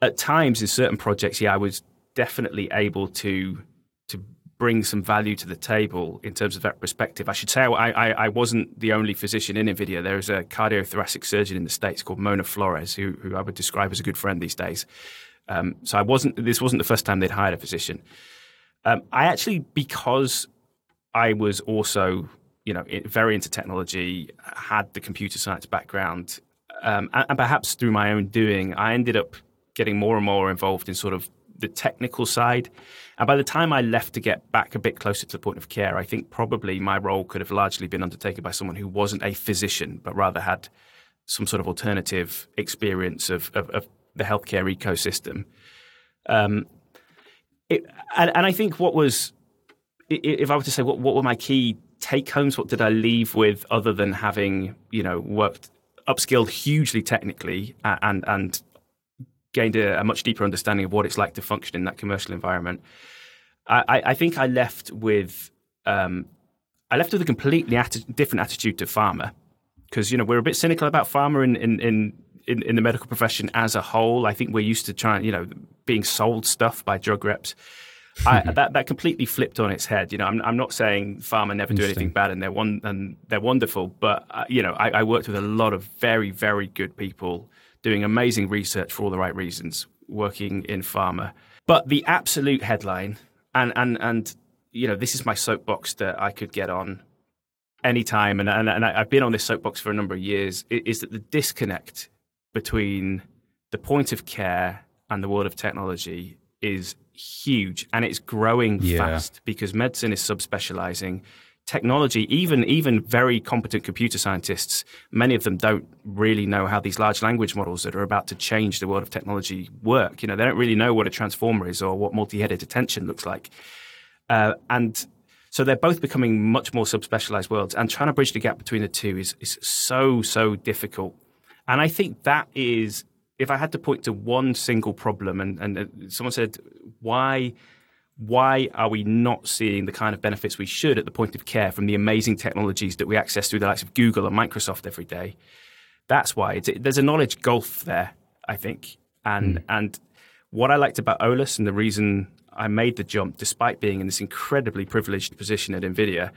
at times in certain projects, yeah, I was definitely able to to bring some value to the table in terms of that perspective. I should say I, I, I wasn't the only physician in NVIDIA. There is a cardiothoracic surgeon in the States called Mona Flores, who, who I would describe as a good friend these days. Um, so I wasn't. This wasn't the first time they'd hired a physician. Um, I actually, because I was also, you know, very into technology, had the computer science background, um, and, and perhaps through my own doing, I ended up getting more and more involved in sort of the technical side. And by the time I left to get back a bit closer to the point of care, I think probably my role could have largely been undertaken by someone who wasn't a physician, but rather had some sort of alternative experience of, of, of the healthcare ecosystem. Um, it, and, and I think what was, if I were to say, what, what were my key take homes? What did I leave with other than having, you know, worked upskilled hugely technically and and gained a, a, much deeper understanding of what it's like to function in that commercial environment. I, I think I left with um, I left with a completely atti- different attitude to pharma because you know we're a bit cynical about pharma in, in, in in, in, the medical profession as a whole. I think we're used to trying, you know, being sold stuff by drug reps. I, that that completely flipped on its head. You know, I'm, I'm not saying pharma never do anything bad, and they're one and they're wonderful. But uh, you know, I, I, worked with a lot of very very good people doing amazing research for all the right reasons, working in pharma. But the absolute headline, and and and you know, this is my soapbox that I could get on anytime, and and, and I've been on this soapbox for a number of years. Is that the disconnect between the point of care and the world of technology is huge and it's growing yeah. fast because medicine is subspecializing technology even even very competent computer scientists many of them don't really know how these large language models that are about to change the world of technology work. You know they don't really know what a transformer is or what multi-headed attention looks like. Uh, and so they're both becoming much more subspecialized worlds and trying to bridge the gap between the two is, is so so difficult. And i think that is if I had to point to one single problem, and, and someone said, why, why are we not seeing the kind of benefits we should at the point of care from the amazing technologies that we access through the likes of Google and Microsoft every day? That's why there's a knowledge gulf there, I think. And, mm. and what I liked about Eolas and the reason I made the jump, despite being in this incredibly privileged position at NVIDIA,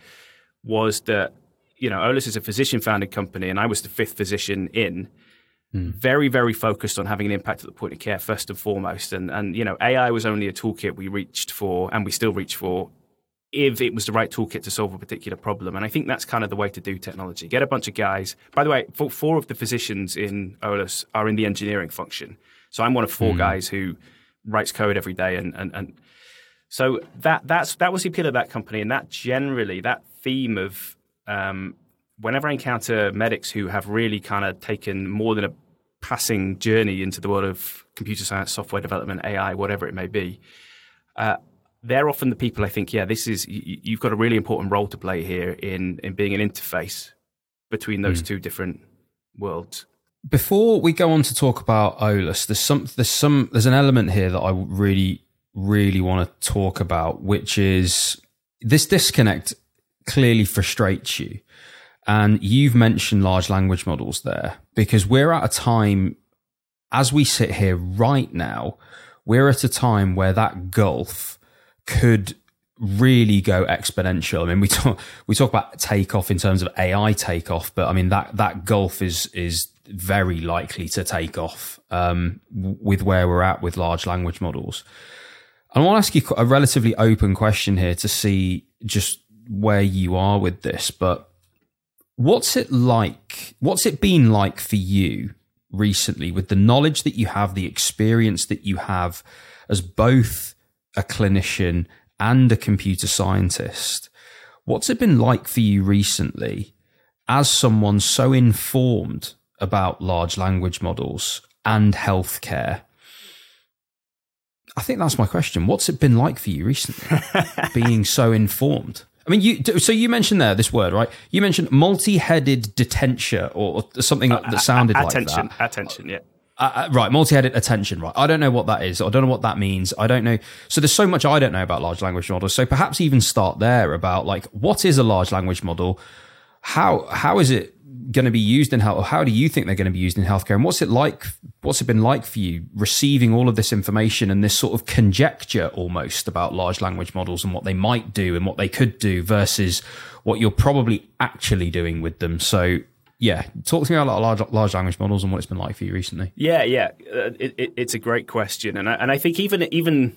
was that, you know, Eolas is a physician founded company, and I was the fifth physician in. Mm. Very, very focused on having an impact at the point of care first and foremost. And and you know, AI was only a toolkit we reached for, and we still reach for, if it was the right toolkit to solve a particular problem. And I think that's kind of the way to do technology. Get a bunch of guys. By the way, four of the physicians in Eolas are in the engineering function. So I'm one of four mm. guys who writes code every day, and and and so that that's that was the appeal of that company, and that generally that theme of um, whenever I encounter medics who have really kind of taken more than a passing journey into the world of computer science, software development, AI, whatever it may be, uh, they're often the people I think, yeah, this is you've got a really important role to play here in in being an interface between those mm. two different worlds. Before we go on to talk about Eolas, there's some there's some there's an element here that I really really want to talk about, which is this disconnect clearly frustrates you. And you've mentioned large language models there because we're at a time, as we sit here right now, we're at a time where that gulf could really go exponential. I mean, we talk we talk about takeoff in terms of AI takeoff, but I mean that that gulf is is very likely to take off um, with where we're at with large language models. And I want to ask you a relatively open question here to see just where you are with this, but What's it like? What's it been like for you recently with the knowledge that you have, the experience that you have as both a clinician and a computer scientist? What's it been like for you recently as someone so informed about large language models and healthcare? I think that's my question. What's it been like for you recently, being so informed? I mean, you. So you mentioned there this word, right? You mentioned multi-headed detentia or something uh, that sounded uh, like that. Attention, attention, yeah. Uh, uh, right, multi-headed attention. Right, I don't know what that is. I don't know what that means. I don't know. So there's so much I don't know about large language models. So perhaps even start there about like what is a large language model? How how is it going to be used in health? or How do you think they're going to be used in healthcare? And what's it like? What's it been like for you receiving all of this information and this sort of conjecture almost about large language models and what they might do and what they could do versus what you're probably actually doing with them? So, yeah, talk to me about large, large language models and what it's been like for you recently. Yeah, yeah, uh, it, it, it's a great question, and I, and I think even even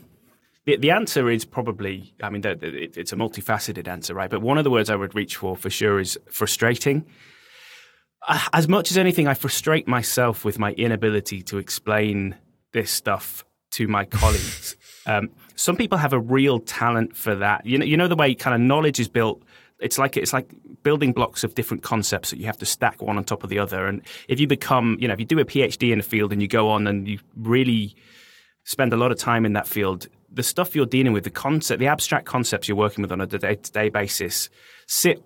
the, the answer is probably, I mean, it's a multifaceted answer, right? But one of the words I would reach for for sure is frustrating as much as anything, I frustrate myself with my inability to explain this stuff to my colleagues. Um, some people have a real talent for that. You know, you know the way kind of knowledge is built. It's like it's like building blocks of different concepts that you have to stack one on top of the other. And if you become, you know, if you do a PhD in a field and you go on and you really spend a lot of time in that field, the stuff you're dealing with, the concept, the abstract concepts you're working with on a day-to-day basis, sit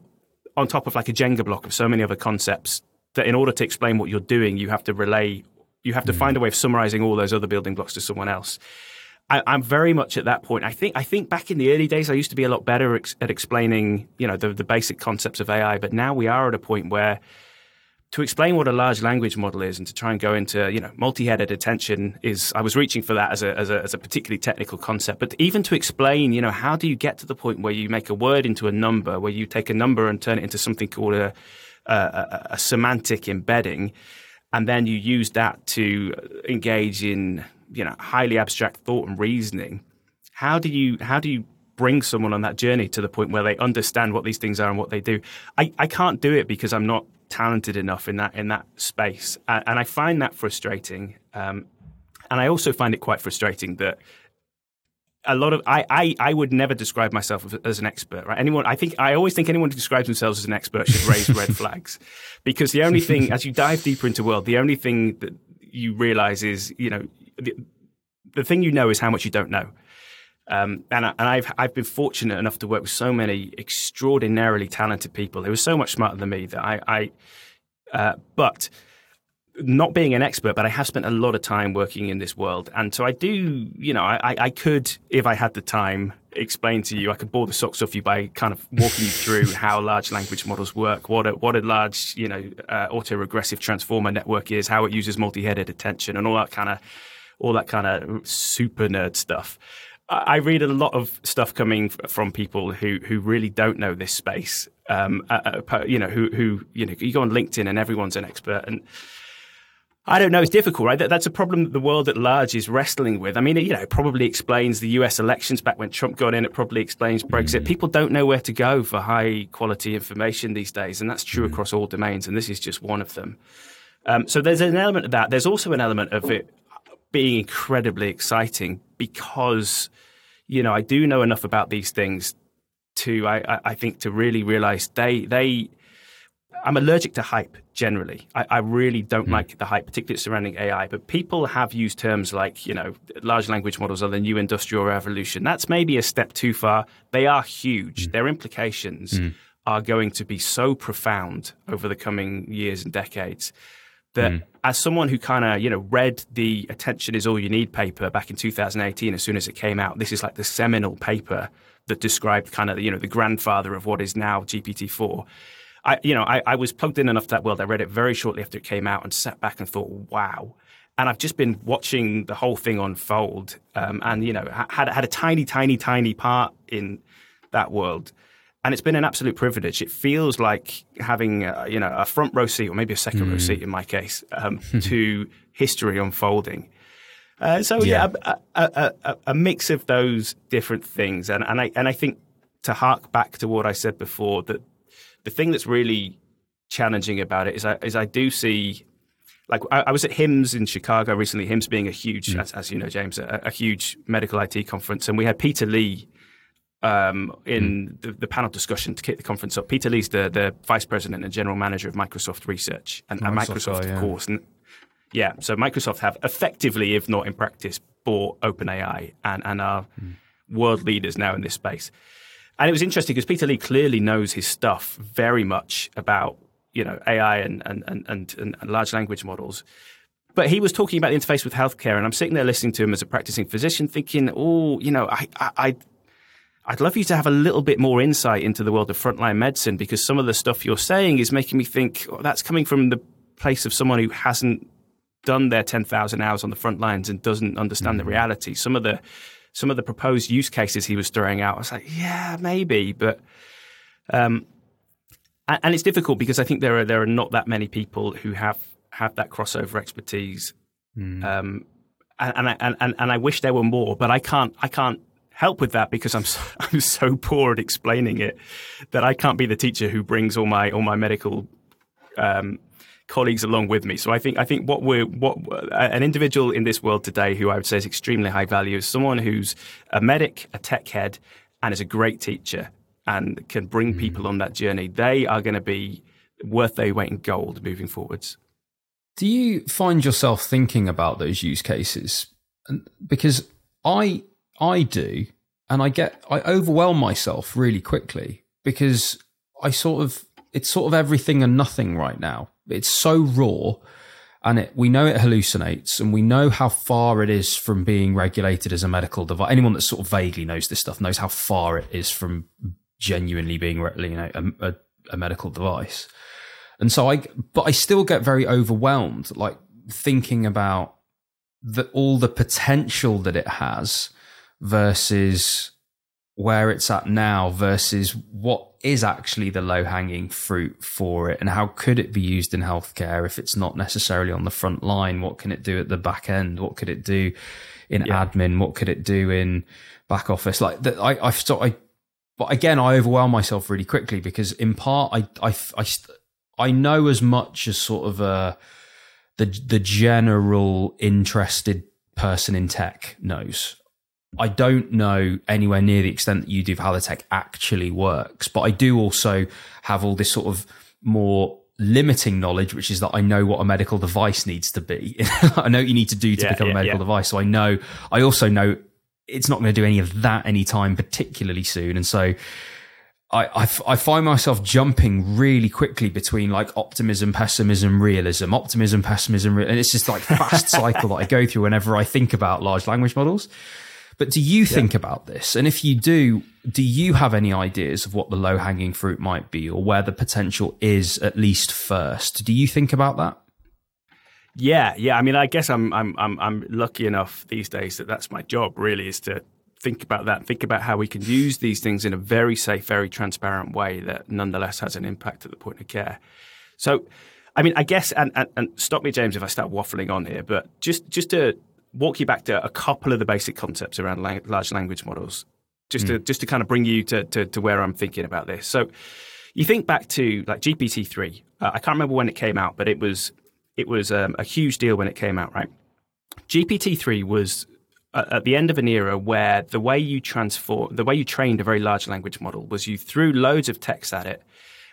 on top of like a Jenga block of so many other concepts that in order to explain what you're doing, you have to relay, you have to mm. find a way of summarizing all those other building blocks to someone else. I, am very much at that point. I think I think back in the early days, I used to be a lot better ex- at explaining, you know, the, the basic concepts of AI. But now we are at a point where to explain what a large language model is and to try and go into you know multi-headed attention is I was reaching for that as a, as a, as a particularly technical concept but even to explain you know how do you get to the point where you make a word into a number where you take a number and turn it into something called a a, a semantic embedding, and then you use that to engage in you know highly abstract thought and reasoning. How do you how do you bring someone on that journey to the point where they understand what these things are and what they do? I, I can't do it because I'm not talented enough in that in that space, and, and I find that frustrating. Um, and I also find it quite frustrating that a lot of I, I, I would never describe myself as an expert, right? Anyone I think I always think anyone who describes themselves as an expert should raise red flags. Because the only thing as you dive deeper into world, the only thing that you realize is, you know, the, the thing you know is how much you don't know. Um, and, I, and I've I've been fortunate enough to work with so many extraordinarily talented people who are so much smarter than me that I, I uh, but not being an expert, but I have spent a lot of time working in this world. And so I do, you know, I, I could, if I had the time, explain to you, I could bore the socks off you by kind of walking you through how large language models work, what a, what a large, you know, uh, autoregressive transformer network is, how it uses multi-headed attention and all that kind of, all that kind of super nerd stuff. I read a lot of stuff coming from people who who really don't know this space. Um, uh, you know, who who you know, you go on LinkedIn and everyone's an expert, and I don't know. It's difficult, right? That, that's a problem that the world at large is wrestling with. I mean, it, you know, it probably explains the U.S. elections back when Trump got in. It probably explains Brexit. Mm. People don't know where to go for high quality information these days, and that's true mm. across all domains. And this is just one of them. Um, so there's an element of that. There's also an element of it being incredibly exciting because, you know, I do know enough about these things to, I, I think, to really realize they they I'm allergic to hype generally. I, I really don't mm. like the hype, particularly surrounding AI. But people have used terms like, you know, large language models are the new industrial revolution. That's maybe a step too far. They are huge. Mm. Their implications mm. are going to be so profound over the coming years and decades that mm. as someone who kind of you know read the attention is all you need paper back in 2018 as soon as it came out this is like the seminal paper that described kind of you know the grandfather of what is now gpt-4 I, you know, I, I was plugged in enough to that world. I read it very shortly after it came out and sat back and thought, wow. And I've just been watching the whole thing unfold, um, and you know, had had a tiny, tiny, tiny part in that world, and it's been an absolute privilege. It feels like having, a, you know, a front row seat, or maybe a second mm. row hmm. seat in my case, um, to history unfolding. Uh, so yeah, yeah a, a, a, mix of those different things, and, and I and I think to hark back to what I said before that the thing that's really challenging about it is I, is I do see like I, I, was at HIMSS in Chicago recently. HIMSS being a huge, mm. as, as, you know, James, a, huge medical IT conference, and we had Peter Lee um, in mm. the, the, panel discussion to kick the conference up. Peter Lee's the, the vice president and general manager of Microsoft Research, and, Microsoft, and Microsoft, yeah. of course, and, yeah. So Microsoft have effectively, if not in practice, bought OpenAI and and are mm. world leaders now in this space. And it was interesting because Peter Lee clearly knows his stuff very much about you know AI and and, and, and, and large language models. But he was talking about the interface with healthcare, and I'm sitting there listening to him as a practicing physician, thinking, "Oh, you know, I, I, I I'd love you to have a little bit more insight into the world of frontline medicine because some of the stuff you're saying is making me think oh, that's coming from the place of someone who hasn't done their 10,000 hours on the front lines and doesn't understand mm-hmm. the reality. Some of the some of the proposed use cases he was throwing out, I was like, yeah, maybe, but um, and, and, it's difficult because I think there are there are not that many people who have have that crossover expertise, mm. um, and, and and and I wish there were more, but I can't I can't help with that because I'm so, I'm so poor at explaining it that I can't be the teacher who brings all my all my medical um, colleagues along with me. So I think I think what we're what an individual in this world today who I would say is extremely high value is someone who's a medic, a tech head, and is a great teacher and can bring mm. people on that journey. They are going to be worth their weight in gold moving forwards. Do you find yourself thinking about those use cases? Because I I do, and I get I overwhelm myself really quickly because I sort of it's sort of everything and nothing right now. It's so raw, and it, we know it hallucinates, and we know how far it is from being regulated as a medical device. Anyone that sort of vaguely knows this stuff knows how far it is from genuinely being, you know, a, a, a medical device. And so I, but I still get very overwhelmed, like thinking about all the potential that it has versus where it's at now versus what is actually the low hanging fruit for it and how could it be used in healthcare if it's not necessarily on the front line? What can it do at the back end? What could it do in yeah. admin? What could it do in back office? Like that i i i but again i overwhelm myself really quickly because in part i i i, I know as much as sort of a the the general interested person in tech knows I don't know anywhere near the extent that you do of how the tech actually works, but I do also have all this sort of more limiting knowledge, which is that I know what a medical device needs to be. I know what you need to do to yeah, become yeah, a medical yeah. device. So I know, I also know it's not going to do any of that anytime particularly soon. And so I, I, I, find myself jumping really quickly between like optimism, pessimism, realism, optimism, pessimism, and it's just like fast cycle that I go through whenever I think about large language models. But do you think about this? And if you do, do you have any ideas of what the low hanging fruit might be or where the potential is at least first? Do you think about that? Yeah, yeah. I mean, I guess I'm I'm I'm I'm lucky enough these days that that's my job. Really, is to think about that. Think about how we can use these things in a very safe, very transparent way that nonetheless has an impact at the point of care. So, I mean, I guess, and, and, and stop me, James, if I start waffling on here, but just just to walk you back to a couple of the basic concepts around large language models, just mm. to just to kind of bring you to, to, to where I'm thinking about this. So, you think back to like GPT three. Uh, I can't remember when it came out, but it was it was um, a huge deal when it came out, right? GPT three was uh, at the end of an era where the way you transform, the way you trained a very large language model was you threw loads of text at it,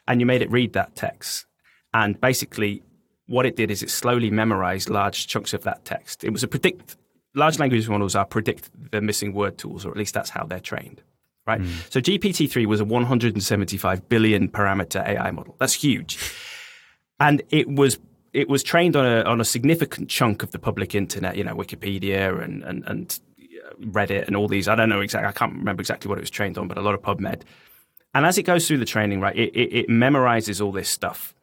and you made it read that text, and basically what it did is it slowly memorized large chunks of that text. It was a predict. Large language models are predict the missing word tools, or at least that's how they're trained, right? Mm. So GPT-3 was a 175 billion parameter AI model. That's huge, and it was it was trained on a on a significant chunk of the public internet. You know, Wikipedia and and and Reddit and all these. I don't know exactly. I can't remember exactly what it was trained on, but a lot of PubMed. And as it goes through the training, right, it, it, it memorizes all this stuff,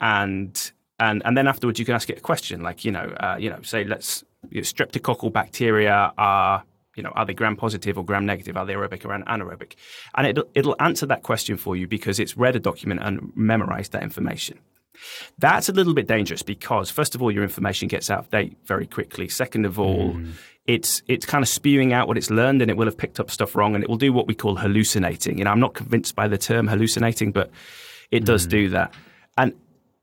and and and then afterwards you can ask it a question like you know uh, you know say let's you know, streptococcal bacteria are you know are they gram positive or gram negative? Are they aerobic or anaerobic? And it'll, it'll answer that question for you because it's read a document and memorized that information. That's a little bit dangerous because first of all your information gets out of date very quickly. Second of all mm. it's it's kind of spewing out what it's learned and it will have picked up stuff wrong and it will do what we call hallucinating. You know i'm not convinced by the term hallucinating but it does mm. do that. And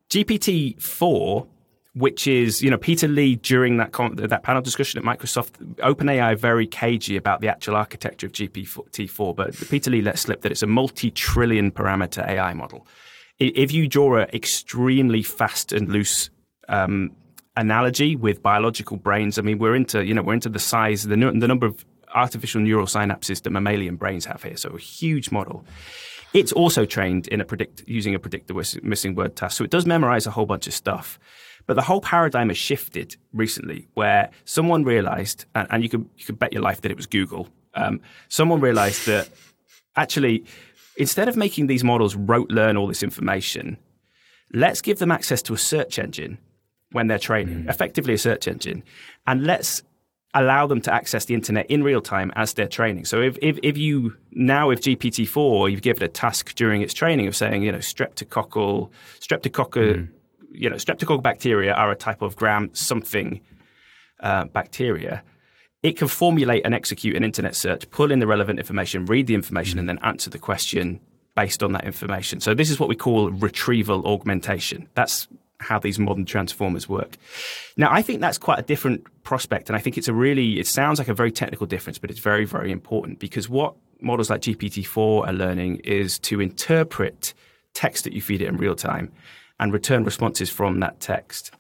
GPT four, which is you know Peter Lee during that con- that panel discussion at Microsoft, OpenAI very cagey about the actual architecture of GPT four, but Peter Lee let slip that it's a multi-trillion parameter AI model. If you draw an extremely fast and loose um, analogy with biological brains, I mean we're into you know we're into the size the, the number of artificial neural synapses that mammalian brains have here, so a huge model. It's also trained in a predict using a predict the missing word task. So it does memorize a whole bunch of stuff. But the whole paradigm has shifted recently where someone realized, and, and you could you could bet your life that it was Google. Um, someone realized that actually, instead of making these models rote learn all this information, let's give them access to a search engine when they're training, mm. effectively a search engine, and let's allow them to access the internet in real time as they're training. So if, if, if you now with GPT-4, you've given it a task during its training of saying, you know, streptococcal, streptococcal, mm. you know, streptococcal bacteria are a type of gram something uh, bacteria. It can formulate and execute an internet search, pull in the relevant information, read the information, mm. and then answer the question based on that information. So this is what we call retrieval augmentation. That's how these modern transformers work. Now, I think that's quite a different prospect, and I think it's a really, it sounds like a very technical difference, but it's very, very important because what models like GPT-4 are learning is to interpret text that you feed it in real time and return responses from that text.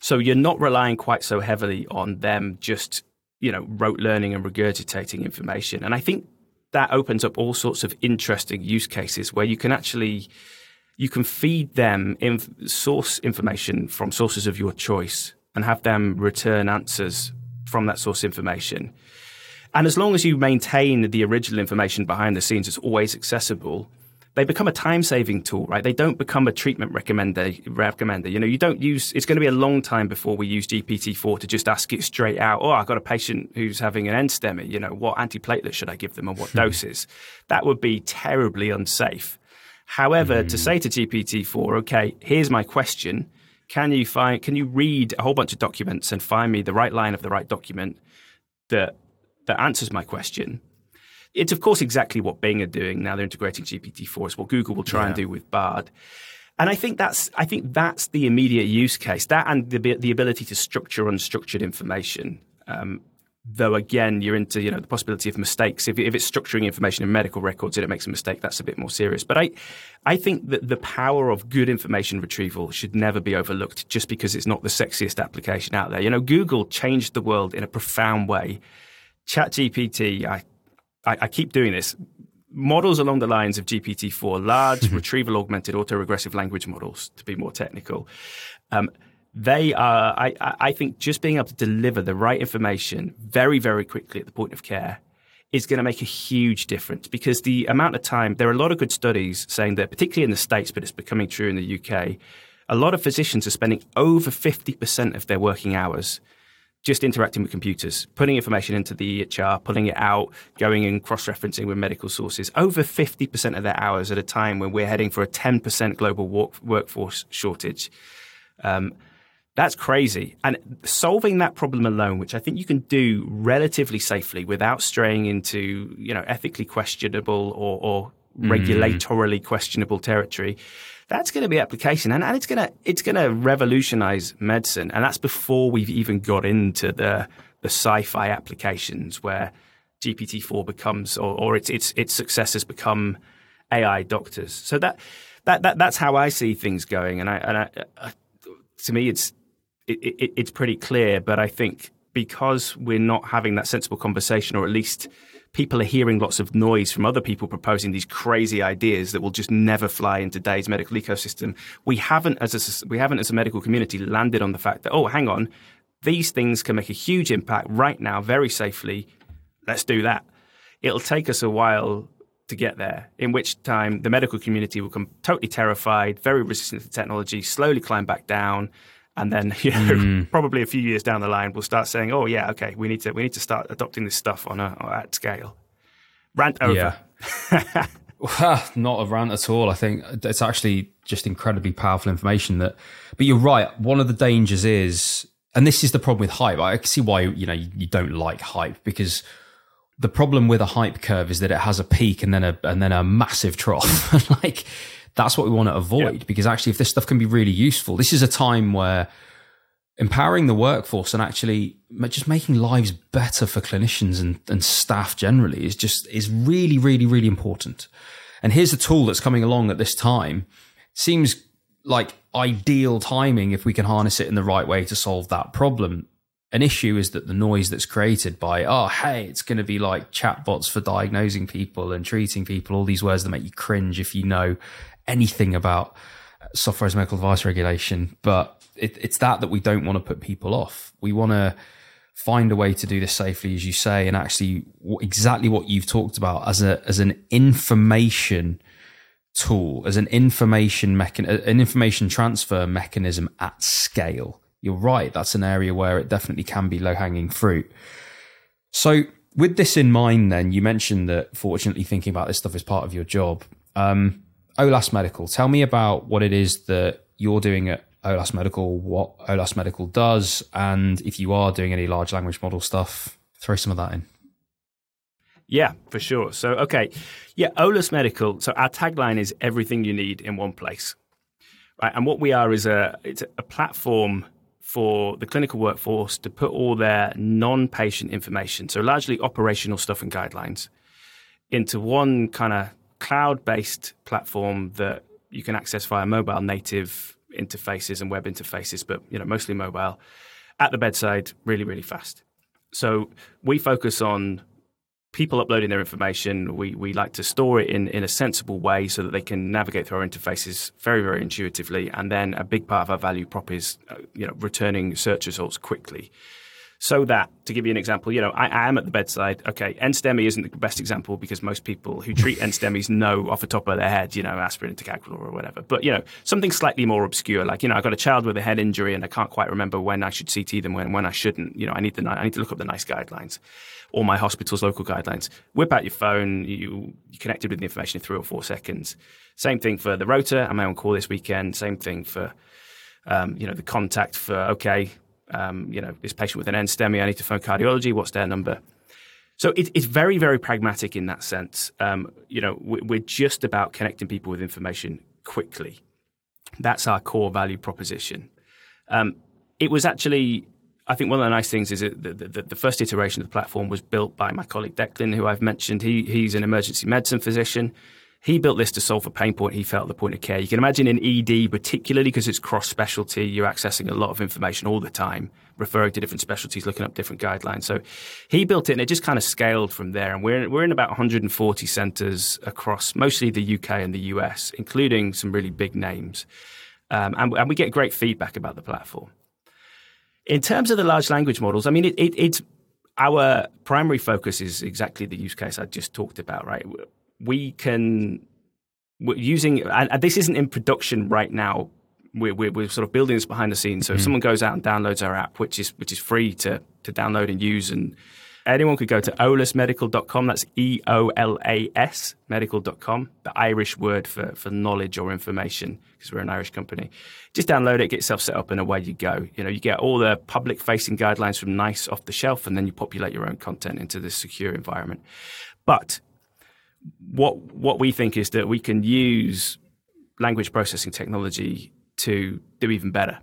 So you're not relying quite so heavily on them just, you know, rote learning and regurgitating information. And I think that opens up all sorts of interesting use cases where you can actually you can feed them inf- source information from sources of your choice and have them return answers from that source information. And as long as you maintain the original information behind the scenes, it's always accessible they become a time saving tool, right? They don't become a treatment recommender. recommender. You know, you don't use, it's going to be a long time before we use GPT-4 to just ask it straight out, oh, I've got a patient who's having an NSTEMI, you know, what antiplatelet should I give them and what doses? That would be terribly unsafe. However, mm. to hmm. say to GPT-4, okay, here's my question. Can you find, can you read a whole bunch of documents and find me the right line of the right document that, that answers my question? It's of course exactly what Bing are doing now. They're integrating GPT-4. It's what Google will try yeah. and do with Bard. And I think that's I think that's the immediate use case. That and the the ability to structure unstructured information. Um, though again, you're into you know the possibility of mistakes. If, if it's structuring information in medical records and it makes a mistake, that's a bit more serious. But I I think that the power of good information retrieval should never be overlooked just because it's not the sexiest application out there. You know, Google changed the world in a profound way. ChatGPT, I I, I keep doing this. Models along the lines of GPT-4, large retrieval augmented autoregressive language models, to be more technical. Um, they are, I, I think, just being able to deliver the right information very, very quickly at the point of care is going to make a huge difference because the amount of time, there are a lot of good studies saying that, particularly in the States, but it's becoming true in the UK, a lot of physicians are spending over 50% of their working hours just interacting with computers, putting information into the EHR, pulling it out, going and cross referencing with medical sources. Over 50% of their hours at a time when we're heading for a 10% global work, workforce shortage. Um, that's crazy. And solving that problem alone, which I think you can do relatively safely without straying into, you know, ethically questionable or, or mm. regulatorily questionable territory, that's going to be application, and, and it's going to it's going to revolutionize medicine, and that's before we've even got into the the sci-fi applications where GPT four becomes or, or its its its successors become AI doctors. So that that, that that's how I see things going, and I and I, uh, to me it's it, it, it's pretty clear. But I think because we're not having that sensible conversation, or at least people are hearing lots of noise from other people proposing these crazy ideas that will just never fly in today's medical ecosystem. We haven't, as a, we haven't as a medical community, landed on the fact that oh, hang on, these things can make a huge impact right now, very safely. Let's do that. It'll take us a while to get there, in which time the medical community will come totally terrified, very resistant to technology, slowly climb back down, and then you know, mm. probably a few years down the line, we'll start saying, "Oh yeah, okay, we need to we need to start adopting this stuff on a at scale." Rant over. Yeah. not a rant at all. I think it's actually just incredibly powerful information. That, but you're right. One of the dangers is, and this is the problem with hype. I can see why you know you, you don't like hype because the problem with a hype curve is that it has a peak and then a and then a massive trough. like that's what we want to avoid yeah. because actually, if this stuff can be really useful, this is a time where empowering the workforce and actually just making lives better for clinicians and, and staff generally is just is really, really, really important. And here's a tool that's coming along at this time. Seems like ideal timing if we can harness it in the right way to solve that problem. An issue is that the noise that's created by, oh, hey, it's going to be like chatbots for diagnosing people and treating people, all these words that make you cringe if you know anything about software as medical device regulation, but it, it's that that we don't want to put people off. We want to find a way to do this safely, as you say, and actually exactly what you've talked about as a as an information tool, as an information mechan- an information transfer mechanism at scale. You're right. That's an area where it definitely can be low hanging fruit. So, with this in mind, then you mentioned that fortunately thinking about this stuff is part of your job. Um, Eolas Medical. Tell me about what it is that you're doing at Eolas Medical, what Eolas Medical does, and if you are doing any large language model stuff, throw some of that in. Yeah, for sure. So, okay. Yeah, Eolas Medical. So, our tagline is everything you need in one place. Right? And what we are is a it's a platform for the clinical workforce to put all their non-patient information, so largely operational stuff and guidelines, into one kind of cloud-based platform that you can access via mobile native interfaces and web interfaces, but you know mostly mobile, at the bedside, really really fast. So we focus on people uploading their information. We we like to store it in in a sensible way so that they can navigate through our interfaces very very intuitively. And then a big part of our value prop is uh, you know returning search results quickly so that to give you an example, you know, I, I am at the bedside. Okay, NSTEMI isn't the best example because most people who treat NSTEMIs know off the top of their head, you know, aspirin ticagrelor or whatever. But you know, something slightly more obscure, like you know, I got a child with a head injury and I can't quite remember when I should CT them when when I shouldn't. You know, I need the I need to look up the NICE guidelines or my hospital's local guidelines. Whip out your phone, you you connected with the information in three or four seconds. Same thing for the rota. I'm on call this weekend. Same thing for um, you know the contact for okay um, you know, this patient with an NSTEMI, I need to phone cardiology. What's their number? So it, it's very, very pragmatic in that sense. Um, you know, we're just about connecting people with information quickly. That's our core value proposition. Um, it was actually, I think, one of the nice things is that the, the, the, first iteration of the platform was built by my colleague Declan, who I've mentioned. He, he's an emergency medicine physician. He built this to solve a pain point he felt at the point of care. You can imagine in ED, particularly because it's cross specialty, you're accessing a lot of information all the time, referring to different specialties, looking up different guidelines. So he built it and it just kind of scaled from there. And we're, we're in about 140 centres across mostly the UK and the US, including some really big names. Um, and, and, we get great feedback about the platform. In terms of the large language models, I mean, it, it, it's our primary focus is exactly the use case I just talked about, right? We can we're using and this isn't in production right now. We're, we're, we're, sort of building this behind the scenes. So mm-hmm. if someone goes out and downloads our app which is which is free to to download and use and anyone could go to eolasmedical.com that's e-o-l-a-s medical.com the irish word for, for knowledge or information because we're an irish company. Just download it get yourself set up and away you go. You know you get all the public facing guidelines from NICE off the shelf and then you populate your own content into this secure environment. But what what we think is that we can use language processing technology to do even better,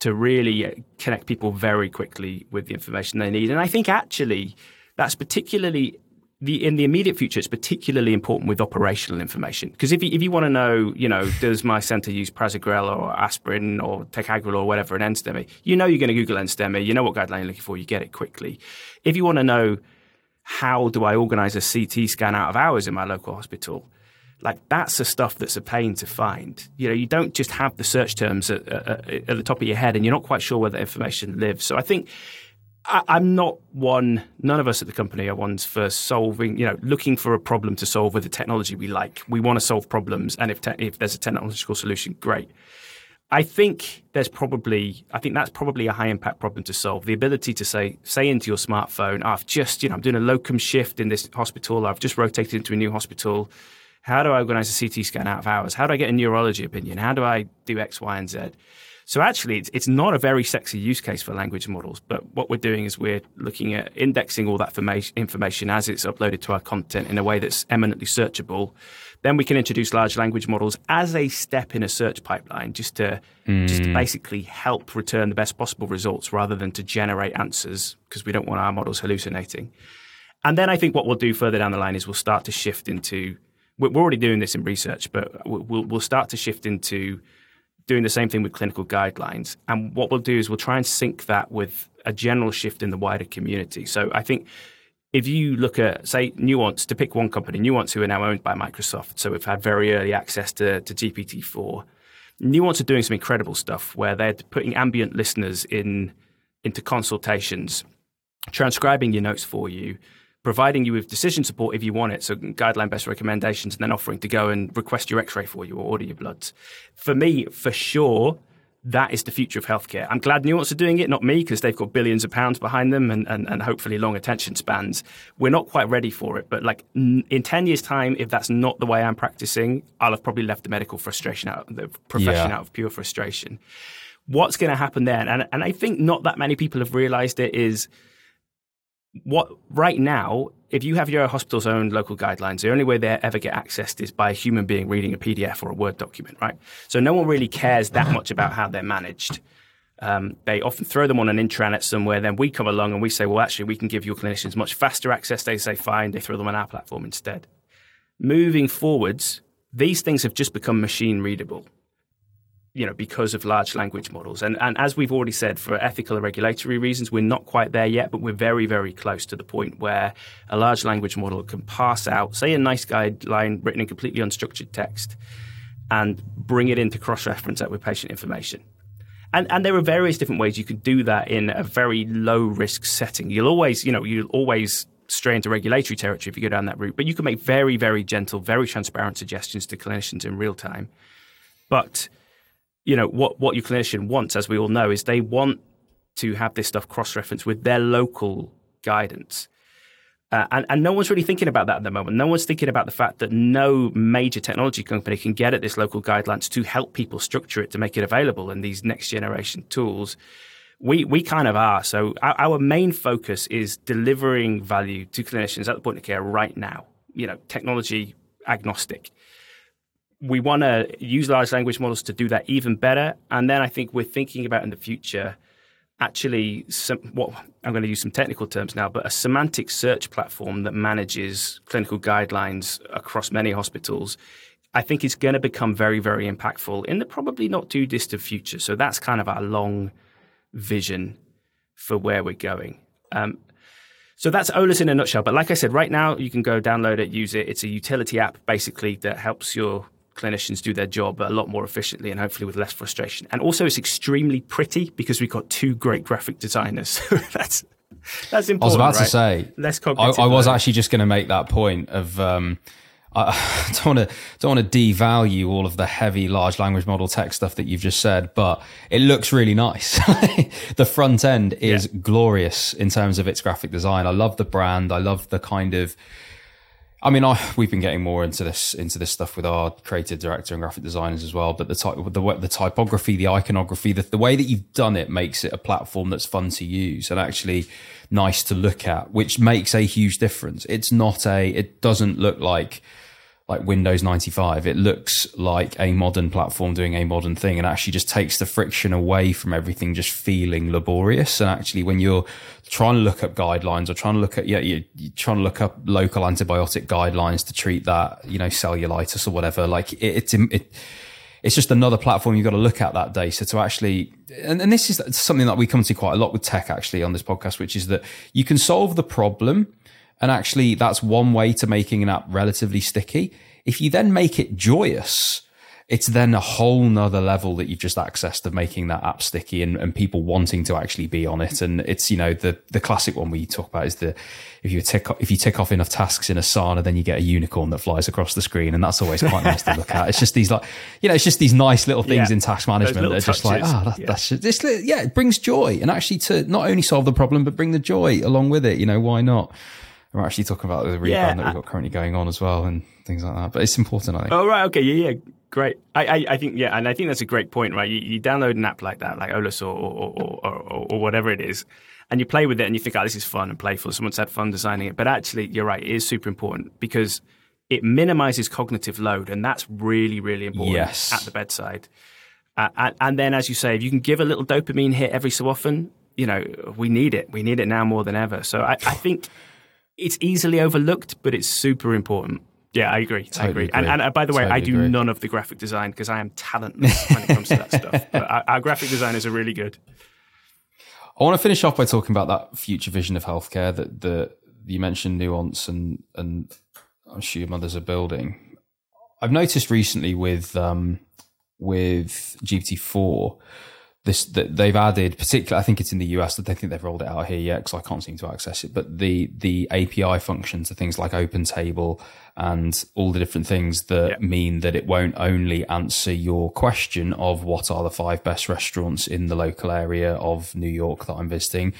to really uh, connect people very quickly with the information they need. And I think actually that's particularly the, in the immediate future, it's particularly important with operational information because if you, if you want to know, you know, does my center use prasugrel or aspirin or ticagrelor or whatever an NSTEMI, you know you're going to Google NSTEMI, you know what guideline you're looking for, you get it quickly. If you want to know how do I organize a CT scan out of hours in my local hospital? Like that's the stuff that's a pain to find. You know, you don't just have the search terms at, at, at the top of your head, and you're not quite sure where the information lives. So I think I, am not one. None of us at the company are ones for solving. You know, looking for a problem to solve with the technology we like. We want to solve problems, and if te- if there's a technological solution, great. I think there's probably I think that's probably a high impact problem to solve. The ability to say say into your smartphone, oh, I've just you know I'm doing a locum shift in this hospital. I've just rotated into a new hospital. How do I organize a CT scan out of hours? How do I get a neurology opinion? How do I do X, Y, and Z? So actually, it's, it's not a very sexy use case for language models. But what we're doing is we're looking at indexing all that information as it's uploaded to our content in a way that's eminently searchable then we can introduce large language models as a step in a search pipeline, just to mm. just to hmm. basically help return the best possible results rather than to generate answers because we don't want our models hallucinating. And then I think what we'll do further down the line is we'll start to shift into. We're already doing this in research, but we'll, we'll start to shift into doing the same thing with clinical guidelines. And what we'll do is we'll try and sync that with a general shift in the wider community. So I think if you look at, say, Nuance, to pick one company, Nuance, who are now owned by Microsoft, so we've had very early access to, to GPT-4. Nuance are doing some incredible stuff where they're putting ambient listeners in into consultations, transcribing your notes for you, providing you with decision support if you want it, so guideline best recommendations, and then offering to go and request your X-ray for you or order your bloods. For me, for sure, that is the future of healthcare. I'm glad Nuance are doing it, not me, because they've got billions of pounds behind them and, and, and hopefully long attention spans. We're not quite ready for it, but like in 10 years' time, if that's not the way I'm practicing, I'll have probably left the medical frustration out, the profession yeah. out of pure frustration. What's going to happen then? And, and I think not that many people have realized it is what right now, if you have your hospital's own local guidelines, the only way they ever get accessed is by a human being reading a PDF or a Word document, right? So no one really cares that much about how they're managed. Um, they often throw them on an intranet somewhere. Then we come along and we say, well, actually, we can give your clinicians much faster access. They say, fine. They throw them on our platform instead. Moving forwards, these things have just become machine readable you know, because of large language models. And, and as we've already said, for ethical and regulatory reasons, we're not quite there yet, but we're very, very close to the point where a large language model can pass out, say, a NICE guideline written in completely unstructured text and bring it into cross reference that with patient information. And, and there are various different ways you can do that in a very low risk setting. You'll always, you know, you'll always stray into regulatory territory if you go down that route, but you can make very, very gentle, very transparent suggestions to clinicians in real time. But you know what what your clinician wants, as we all know, is they want to have this stuff cross referenced with their local guidance. Uh, and, and no one's really thinking about that at the moment. No one's thinking about the fact that no major technology company can get at this local guidelines to help people structure it to make it available in these next generation tools. We, we kind of are. So our, our main focus is delivering value to clinicians at the point of care right now. You know, technology agnostic we want to use large language models to do that even better. And then I think we're thinking about in the future actually some, what I'm going to use some technical terms now, but a semantic search platform that manages clinical guidelines across many hospitals. I think is going to become very, very impactful in the probably not too distant future. So that's kind of our long vision for where we're going. Um, so that's Eolas in a nutshell. But like I said, right now you can go download it, use it. It's a utility app basically that helps your clinicians do their job a lot more efficiently and hopefully with less frustration. And also, it's extremely pretty because we've got two great graphic designers. that's that's important. I was about right? to say less cognitive. I, I was actually just going to make that point of. Um, I don't want to don't want to devalue all of the heavy large language model tech stuff that you've just said, but it looks really nice. the front end is yeah. glorious in terms of its graphic design. I love the brand. I love the kind of I mean, I, we've been getting more into this into this stuff with our creative director and graphic designers as well. But the type, the, the typography, the iconography, the, the way that you've done it makes it a platform that's fun to use and actually nice to look at, which makes a huge difference. It's not a, it doesn't look like like Windows 95. It looks like a modern platform doing a modern thing and actually just takes the friction away from everything just feeling laborious. And actually, when you're trying to look up guidelines or trying to look at, yeah, you're, you're trying to look up local antibiotic guidelines to treat that, you know, cellulitis or whatever, like it, it's, it, it's just another platform you've got to look at that day. So to actually, and, and this is something that we come to quite a lot with tech actually on this podcast, which is that you can solve the problem and actually, that's one way to making an app relatively sticky. If you then make it joyous, it's then a whole nother level that you've just accessed of making that app sticky and, and people wanting to actually be on it. And it's, you know, the, the classic one we talk about is the, if you tick, if you tick off enough tasks in Asana, then you get a unicorn that flies across the screen. And that's always quite nice to look at. It's just these like, you know, it's just these nice little things yeah, in task management that are just like, ah, oh, that, yeah. that's just, this, yeah, it brings joy and actually to not only solve the problem, but bring the joy along with it. You know, why not? We're actually talking about the rebrand yeah, that we've got currently going on as well and things like that. But it's important, I think. Oh, right. Okay. Yeah. Yeah. Great. I, I, I think, yeah. And I think that's a great point, right? You, you download an app like that, like Eolas or, or, or, or, or whatever it is, and you play with it and you think, oh, this is fun and playful. Someone's had fun designing it. But actually, you're right. It is super important because it minimizes cognitive load. And that's really, really important yes. at the bedside. Uh, and, and then, as you say, if you can give a little dopamine hit every so often, you know, we need it. We need it now more than ever. So I, I think it's easily overlooked, but it's super important. Yeah, I agree. Totally I agree. agree. And, and by the way, totally I do agree. none of the graphic design because I am talentless when it comes to that stuff. But our, our, graphic designers are really good. I want to finish off by talking about that future vision of healthcare that the you mentioned nuance and and I'm sure your mothers are building. I've noticed recently with um, with GPT four this that they've added, particularly I think it's in the US. I don't think they've rolled it out here yet because I can't seem to access it. But the the API functions are things like OpenTable and all the different things that yep. mean that it won't only answer your question of what are the five best restaurants in the local area of New York that I'm visiting.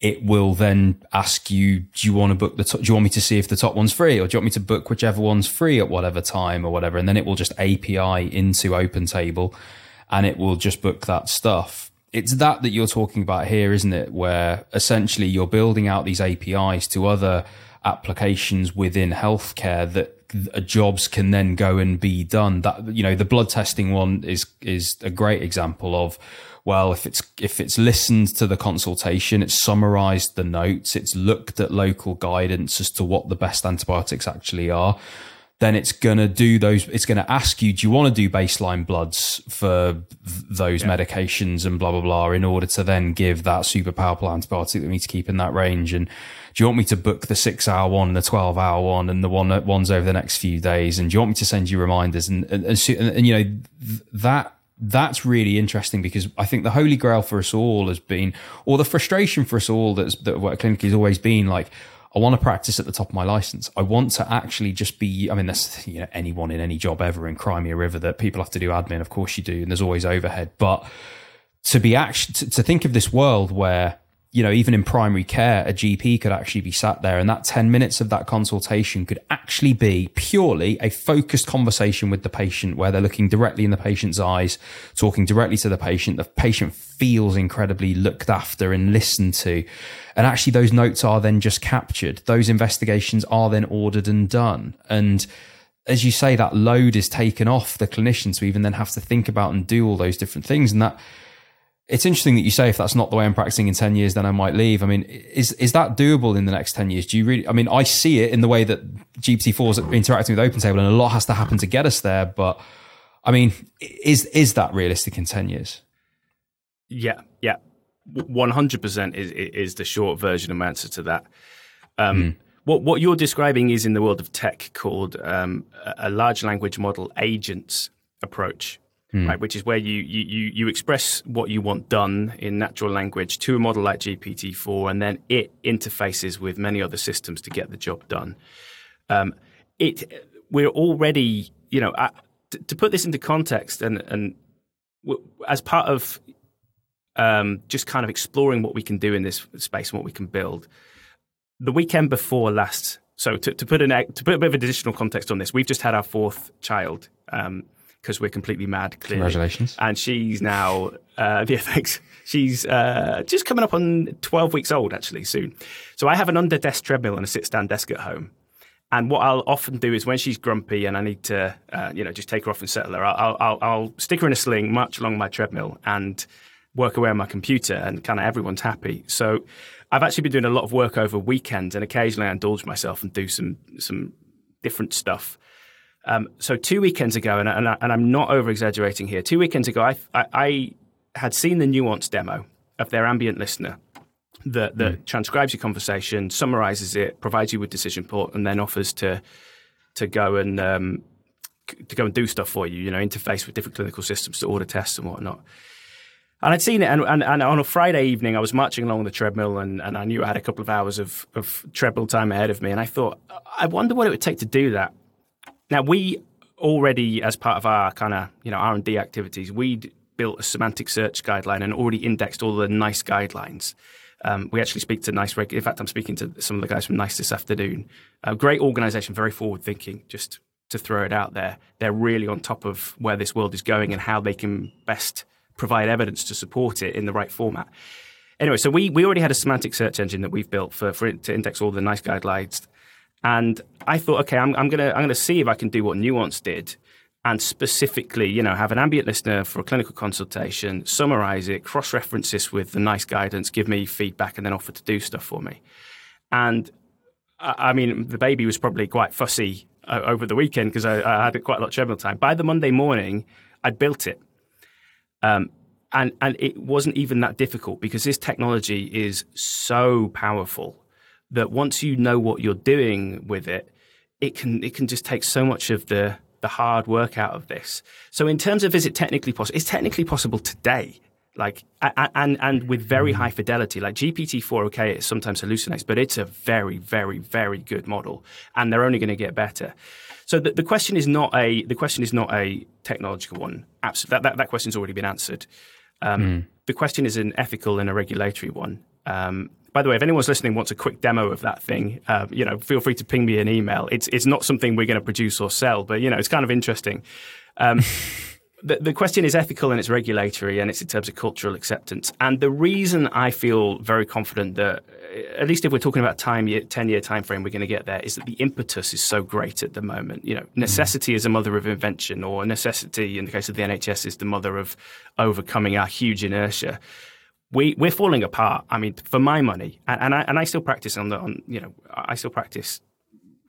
It will then ask you, do you want to book the top, do you want me to see if the top one's free or do you want me to book whichever one's free at whatever time or whatever? And then it will just API into OpenTable and it will just book that stuff. it's that that you're talking about here, isn't it? Where essentially you're building out these APIs to other applications within healthcare that uh, jobs can then go and be done. That you know, the blood testing one is is a great example of well, if it's if it's listened to the consultation, it's summarized the notes, it's looked at local guidance as to what the best antibiotics actually are then it's going to do those it's going to ask you do you want to do baseline bloods for those yeah. medications and blah blah blah in order to then give that super powerful antibiotic that we need to keep in that range. And do you want me to book the six hour one the 12 hour one and the one that one's over the next few days? And do you want me to send you reminders? And and, and, and, and you know that that's really interesting because I think the holy grail for us all has been, or the frustration for us all that's that what clinically has always been like, I want to practice at the top of my license. I want to actually just be, I mean, that's, you know, anyone in any job ever in cry me a river that people have to do admin. Of course you do. And there's always overhead, but to be actually, to, to think of this world where you know, even in primary care, a GP could actually be sat there and that 10 minutes of that consultation could actually be purely a focused conversation with the patient where they're looking directly in the patient's eyes, talking directly to the patient. The patient feels incredibly looked after and listened to. And actually those notes are then just captured. Those investigations are then ordered and done. And as you say, that load is taken off the clinicians to even then have to think about and do all those different things. And that, it's interesting that you say if that's not the way I'm practicing in 10 years, then I might leave. I mean, is, is that doable in the next 10 years? Do you really, I mean, I see it in the way that GPT-4 is interacting with OpenTable and a lot has to happen to get us there. But I mean, is, is that realistic in 10 years? Yeah. Yeah. 100% is, is the short version of answer to that. Um, mm. What, what you're describing is in the world of tech called um, a large language model agents approach mm. right? Which is where you, you, you express what you want done in natural language to a model like GPT-4, and then it interfaces with many other systems to get the job done. Um, it we're already, you know, uh, to, to, put this into context, and and as part of um, just kind of exploring what we can do in this space and what we can build. The weekend before last, so to, to put an to put a bit of additional context on this, we've just had our fourth child. Um, because we're completely mad. Clearly. Congratulations! And she's now, uh, yeah, thanks. She's uh, just coming up on twelve weeks old actually soon. So I have an under desk treadmill and a sit stand desk at home. And what I'll often do is when she's grumpy and I need to, uh, you know, just take her off and settle her, I'll, I'll, I'll stick her in a sling, march along my treadmill, and work away on my computer, and kind of everyone's happy. So I've actually been doing a lot of work over weekends, and occasionally I indulge myself and do some some different stuff. Um, so two weekends ago, and, and, I, am not over exaggerating here. Two weekends ago, I, I, I, had seen the Nuance demo of their ambient listener that, that mm. transcribes your conversation, summarizes it, provides you with decision support, and then offers to to go and um, to go and do stuff for you. You know, interface with different clinical systems to order tests and whatnot. And I'd seen it, and, and, and, on a Friday evening, I was marching along the treadmill, and, and I knew I had a couple of hours of, of treadmill time ahead of me. And I thought, I wonder what it would take to do that. Now we already, as part of our kind of you know R and D activities, we built a semantic search guideline and already indexed all the NICE guidelines. Um, we actually speak to NICE. In fact, I'm speaking to some of the guys from NICE this afternoon. A great organisation, very forward thinking. Just to throw it out there, they're really on top of where this world is going and how they can best provide evidence to support it in the right format. Anyway, so we, we already had a semantic search engine that we've built for, for to index all the NICE guidelines and I thought, okay, I'm, I'm gonna I'm gonna see if I can do what Nuance did, and specifically, you know, have an ambient listener for a clinical consultation, summarize it, cross reference this with the NICE guidance, give me feedback, and then offer to do stuff for me. And I mean, the baby was probably quite fussy uh, over the weekend because I, I, had quite a lot of treadmill time. By the Monday morning, I'd built it. Um, and, and it wasn't even that difficult because this technology is so powerful that once you know what you're doing with it, it can it can just take so much of the the hard work out of this. So in terms of is it technically possible? It's technically possible today. Like and and with very high fidelity, like GPT four, okay, it sometimes hallucinates, but it's a very, very, very good model, and they're only going to get better. So the, the question is not a the question is not a technological one. Absolutely, that, that, that question's already been answered. Um, mm. The question is an ethical and a regulatory one. Um, by the way, if anyone's listening wants a quick demo of that thing, uh, you know, feel free to ping me an email. It's it's not something we're going to produce or sell, but you know, it's kind of interesting. Um, the, the question is ethical and it's regulatory and it's in terms of cultural acceptance. And the reason I feel very confident that, at least if we're talking about time, year, 10 year time frame, we're going to get there, is that the impetus is so great at the moment. You know, necessity is a mother of invention, or necessity, in the case of the NHS, is the mother of overcoming our huge inertia. We, we're falling apart. I mean, for my money, and, and I, and I still practice on the, on, you know, I still practice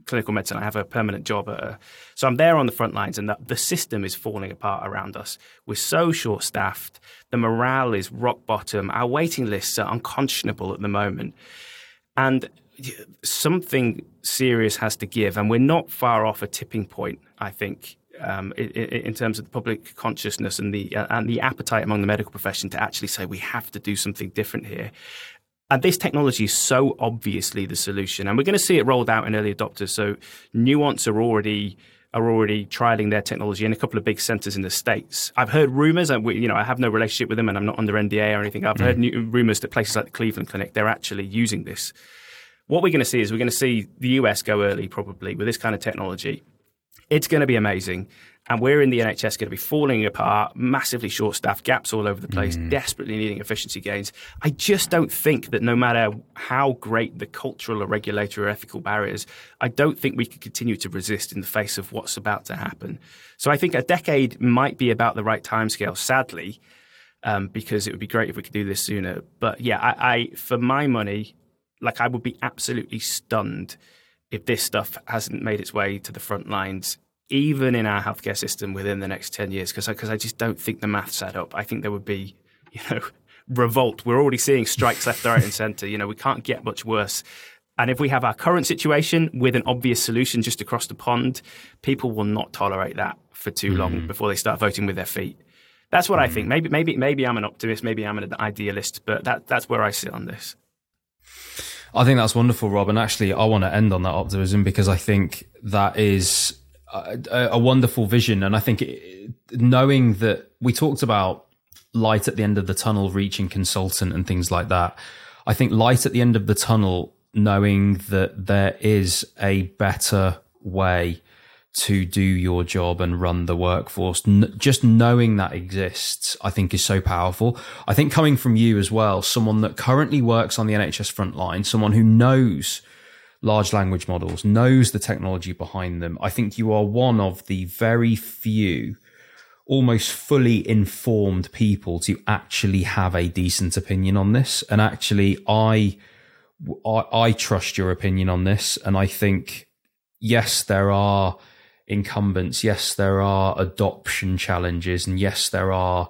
clinical medicine. I have a permanent job. A, so I'm there on the front lines, and the, the system is falling apart around us. We're so short staffed. The morale is rock bottom. Our waiting lists are unconscionable at the moment. And something serious has to give. And we're not far off a tipping point, I think. Um, in, in, terms of the public consciousness and the uh, and the appetite among the medical profession to actually say we have to do something different here, and this technology is so obviously the solution. And we're going to see it rolled out in early adopters. So Nuance are already are already trialing their technology in a couple of big centers in the states. I've heard rumors, and you know, I have no relationship with them, and I'm not under NDA or anything. I've mm. heard new, rumors that places like the Cleveland Clinic they're actually using this. What we're going to see is we're going to see the US go early, probably with this kind of technology. It's going to be amazing. And we're in the NHS going to be falling apart, massively short staffed, gaps all over the place, mm. desperately needing efficiency gains. I just don't think that no matter how great the cultural or regulatory or ethical barriers, I don't think we can continue to resist in the face of what's about to happen. So I think a decade might be about the right timescale, sadly, um, because it would be great if we could do this sooner. But yeah, I, I for my money, like I would be absolutely stunned if this stuff hasn't made its way to the front lines even in our healthcare system within the next 10 years because I, I just don't think the maths add up. I think there would be, you know, revolt. We're already seeing strikes left, right, and centre. You know, we can't get much worse. And if we have our current situation with an obvious solution just across the pond, people will not tolerate that for too mm. long before they start voting with their feet. That's what mm. I think. Maybe, maybe, maybe I'm an optimist. Maybe I'm an idealist. But that, that's where I sit on this. I think that's wonderful, Rob. And actually, I want to end on that optimism because I think that is a, a wonderful vision. And I think it, knowing that we talked about light at the end of the tunnel, reaching consultant and things like that. I think light at the end of the tunnel, knowing that there is a better way to do your job and run the workforce. Just knowing that exists, I think is so powerful. I think coming from you as well, someone that currently works on the NHS front line, someone who knows large language models, knows the technology behind them. I think you are one of the very few almost fully informed people to actually have a decent opinion on this. And actually, I, I, I trust your opinion on this. And I think, yes, there are incumbents. Yes, there are adoption challenges. And yes, there are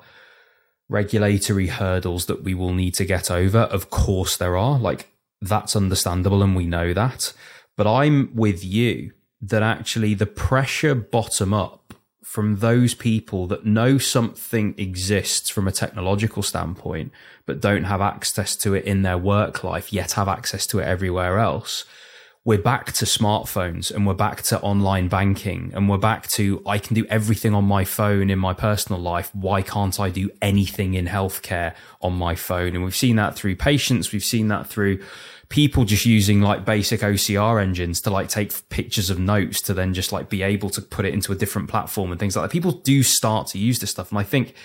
regulatory hurdles that we will need to get over. Of course, there are. Like, that's understandable and we know that. But I'm with you that actually the pressure bottom up from those people that know something exists from a technological standpoint, but don't have access to it in their work life, yet have access to it everywhere else. We're back to smartphones and we're back to online banking and we're back to I can do everything on my phone in my personal life. Why can't I do anything in healthcare on my phone? And we've seen that through patients. We've seen that through people just using like basic OCR engines to like take pictures of notes to then just like be able to put it into a different platform and things like that. People do start to use this stuff. And I think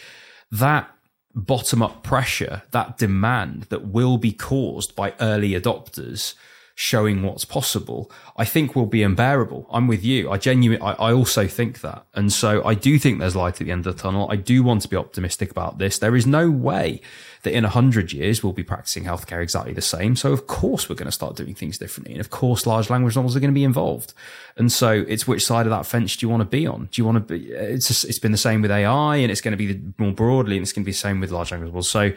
that bottom up pressure, that demand that will be caused by early adopters showing what's possible, I think will be unbearable. I'm with you. I genuinely, I, I, also think that. And so I do think there's light at the end of the tunnel. I do want to be optimistic about this. There is no way that in a hundred years we'll be practicing healthcare exactly the same. So of course we're going to start doing things differently. And of course large language models are going to be involved. And so it's which side of that fence do you want to be on? Do you want to be, it's, just, it's been the same with AI and it's going to be more broadly and it's going to be the same with large language models. So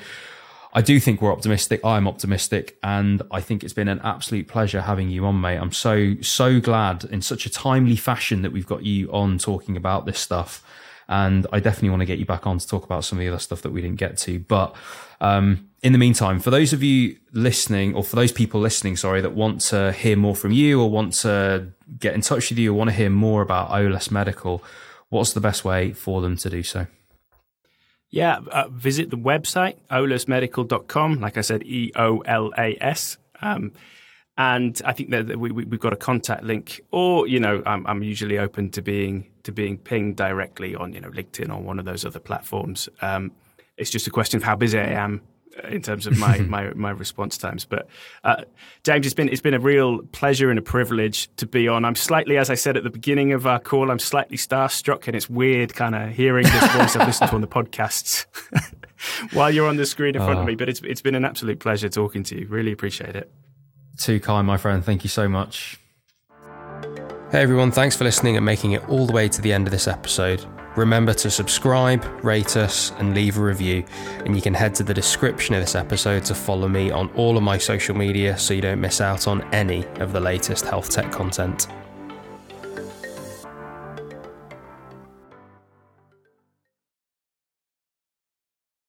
I do think we're optimistic. I'm optimistic, and I think it's been an absolute pleasure having you on, mate. I'm so so glad in such a timely fashion that we've got you on talking about this stuff, and I definitely want to get you back on to talk about some of the other stuff that we didn't get to. But um, in the meantime, for those of you listening, or for those people listening, sorry, that want to hear more from you, or want to get in touch with you, or want to hear more about Eolas Medical, what's the best way for them to do so? Yeah, uh, visit the website, eolasmedical.com. Like I said, E O L A S. Um, and I think that we, have got a contact link, or you know, I'm, I'm usually open to being to being pinged directly on you know LinkedIn or one of those other platforms. Um, it's just a question of how busy I am in terms of my, my, my response times. But uh, James, it's been it's been a real pleasure and a privilege to be on. I'm slightly, as I said at the beginning of our call, I'm slightly starstruck, and it's weird kind of hearing this voice I've listened to on the podcasts while you're on the screen in front of me. But it's it's been an absolute pleasure talking to you. Really appreciate it. Too kind, my friend. Thank you so much. Hey everyone, thanks for listening and making it all the way to the end of this episode. Remember to subscribe, rate us, and leave a review. And you can head to the description of this episode to follow me on all of my social media so you don't miss out on any of the latest health tech content.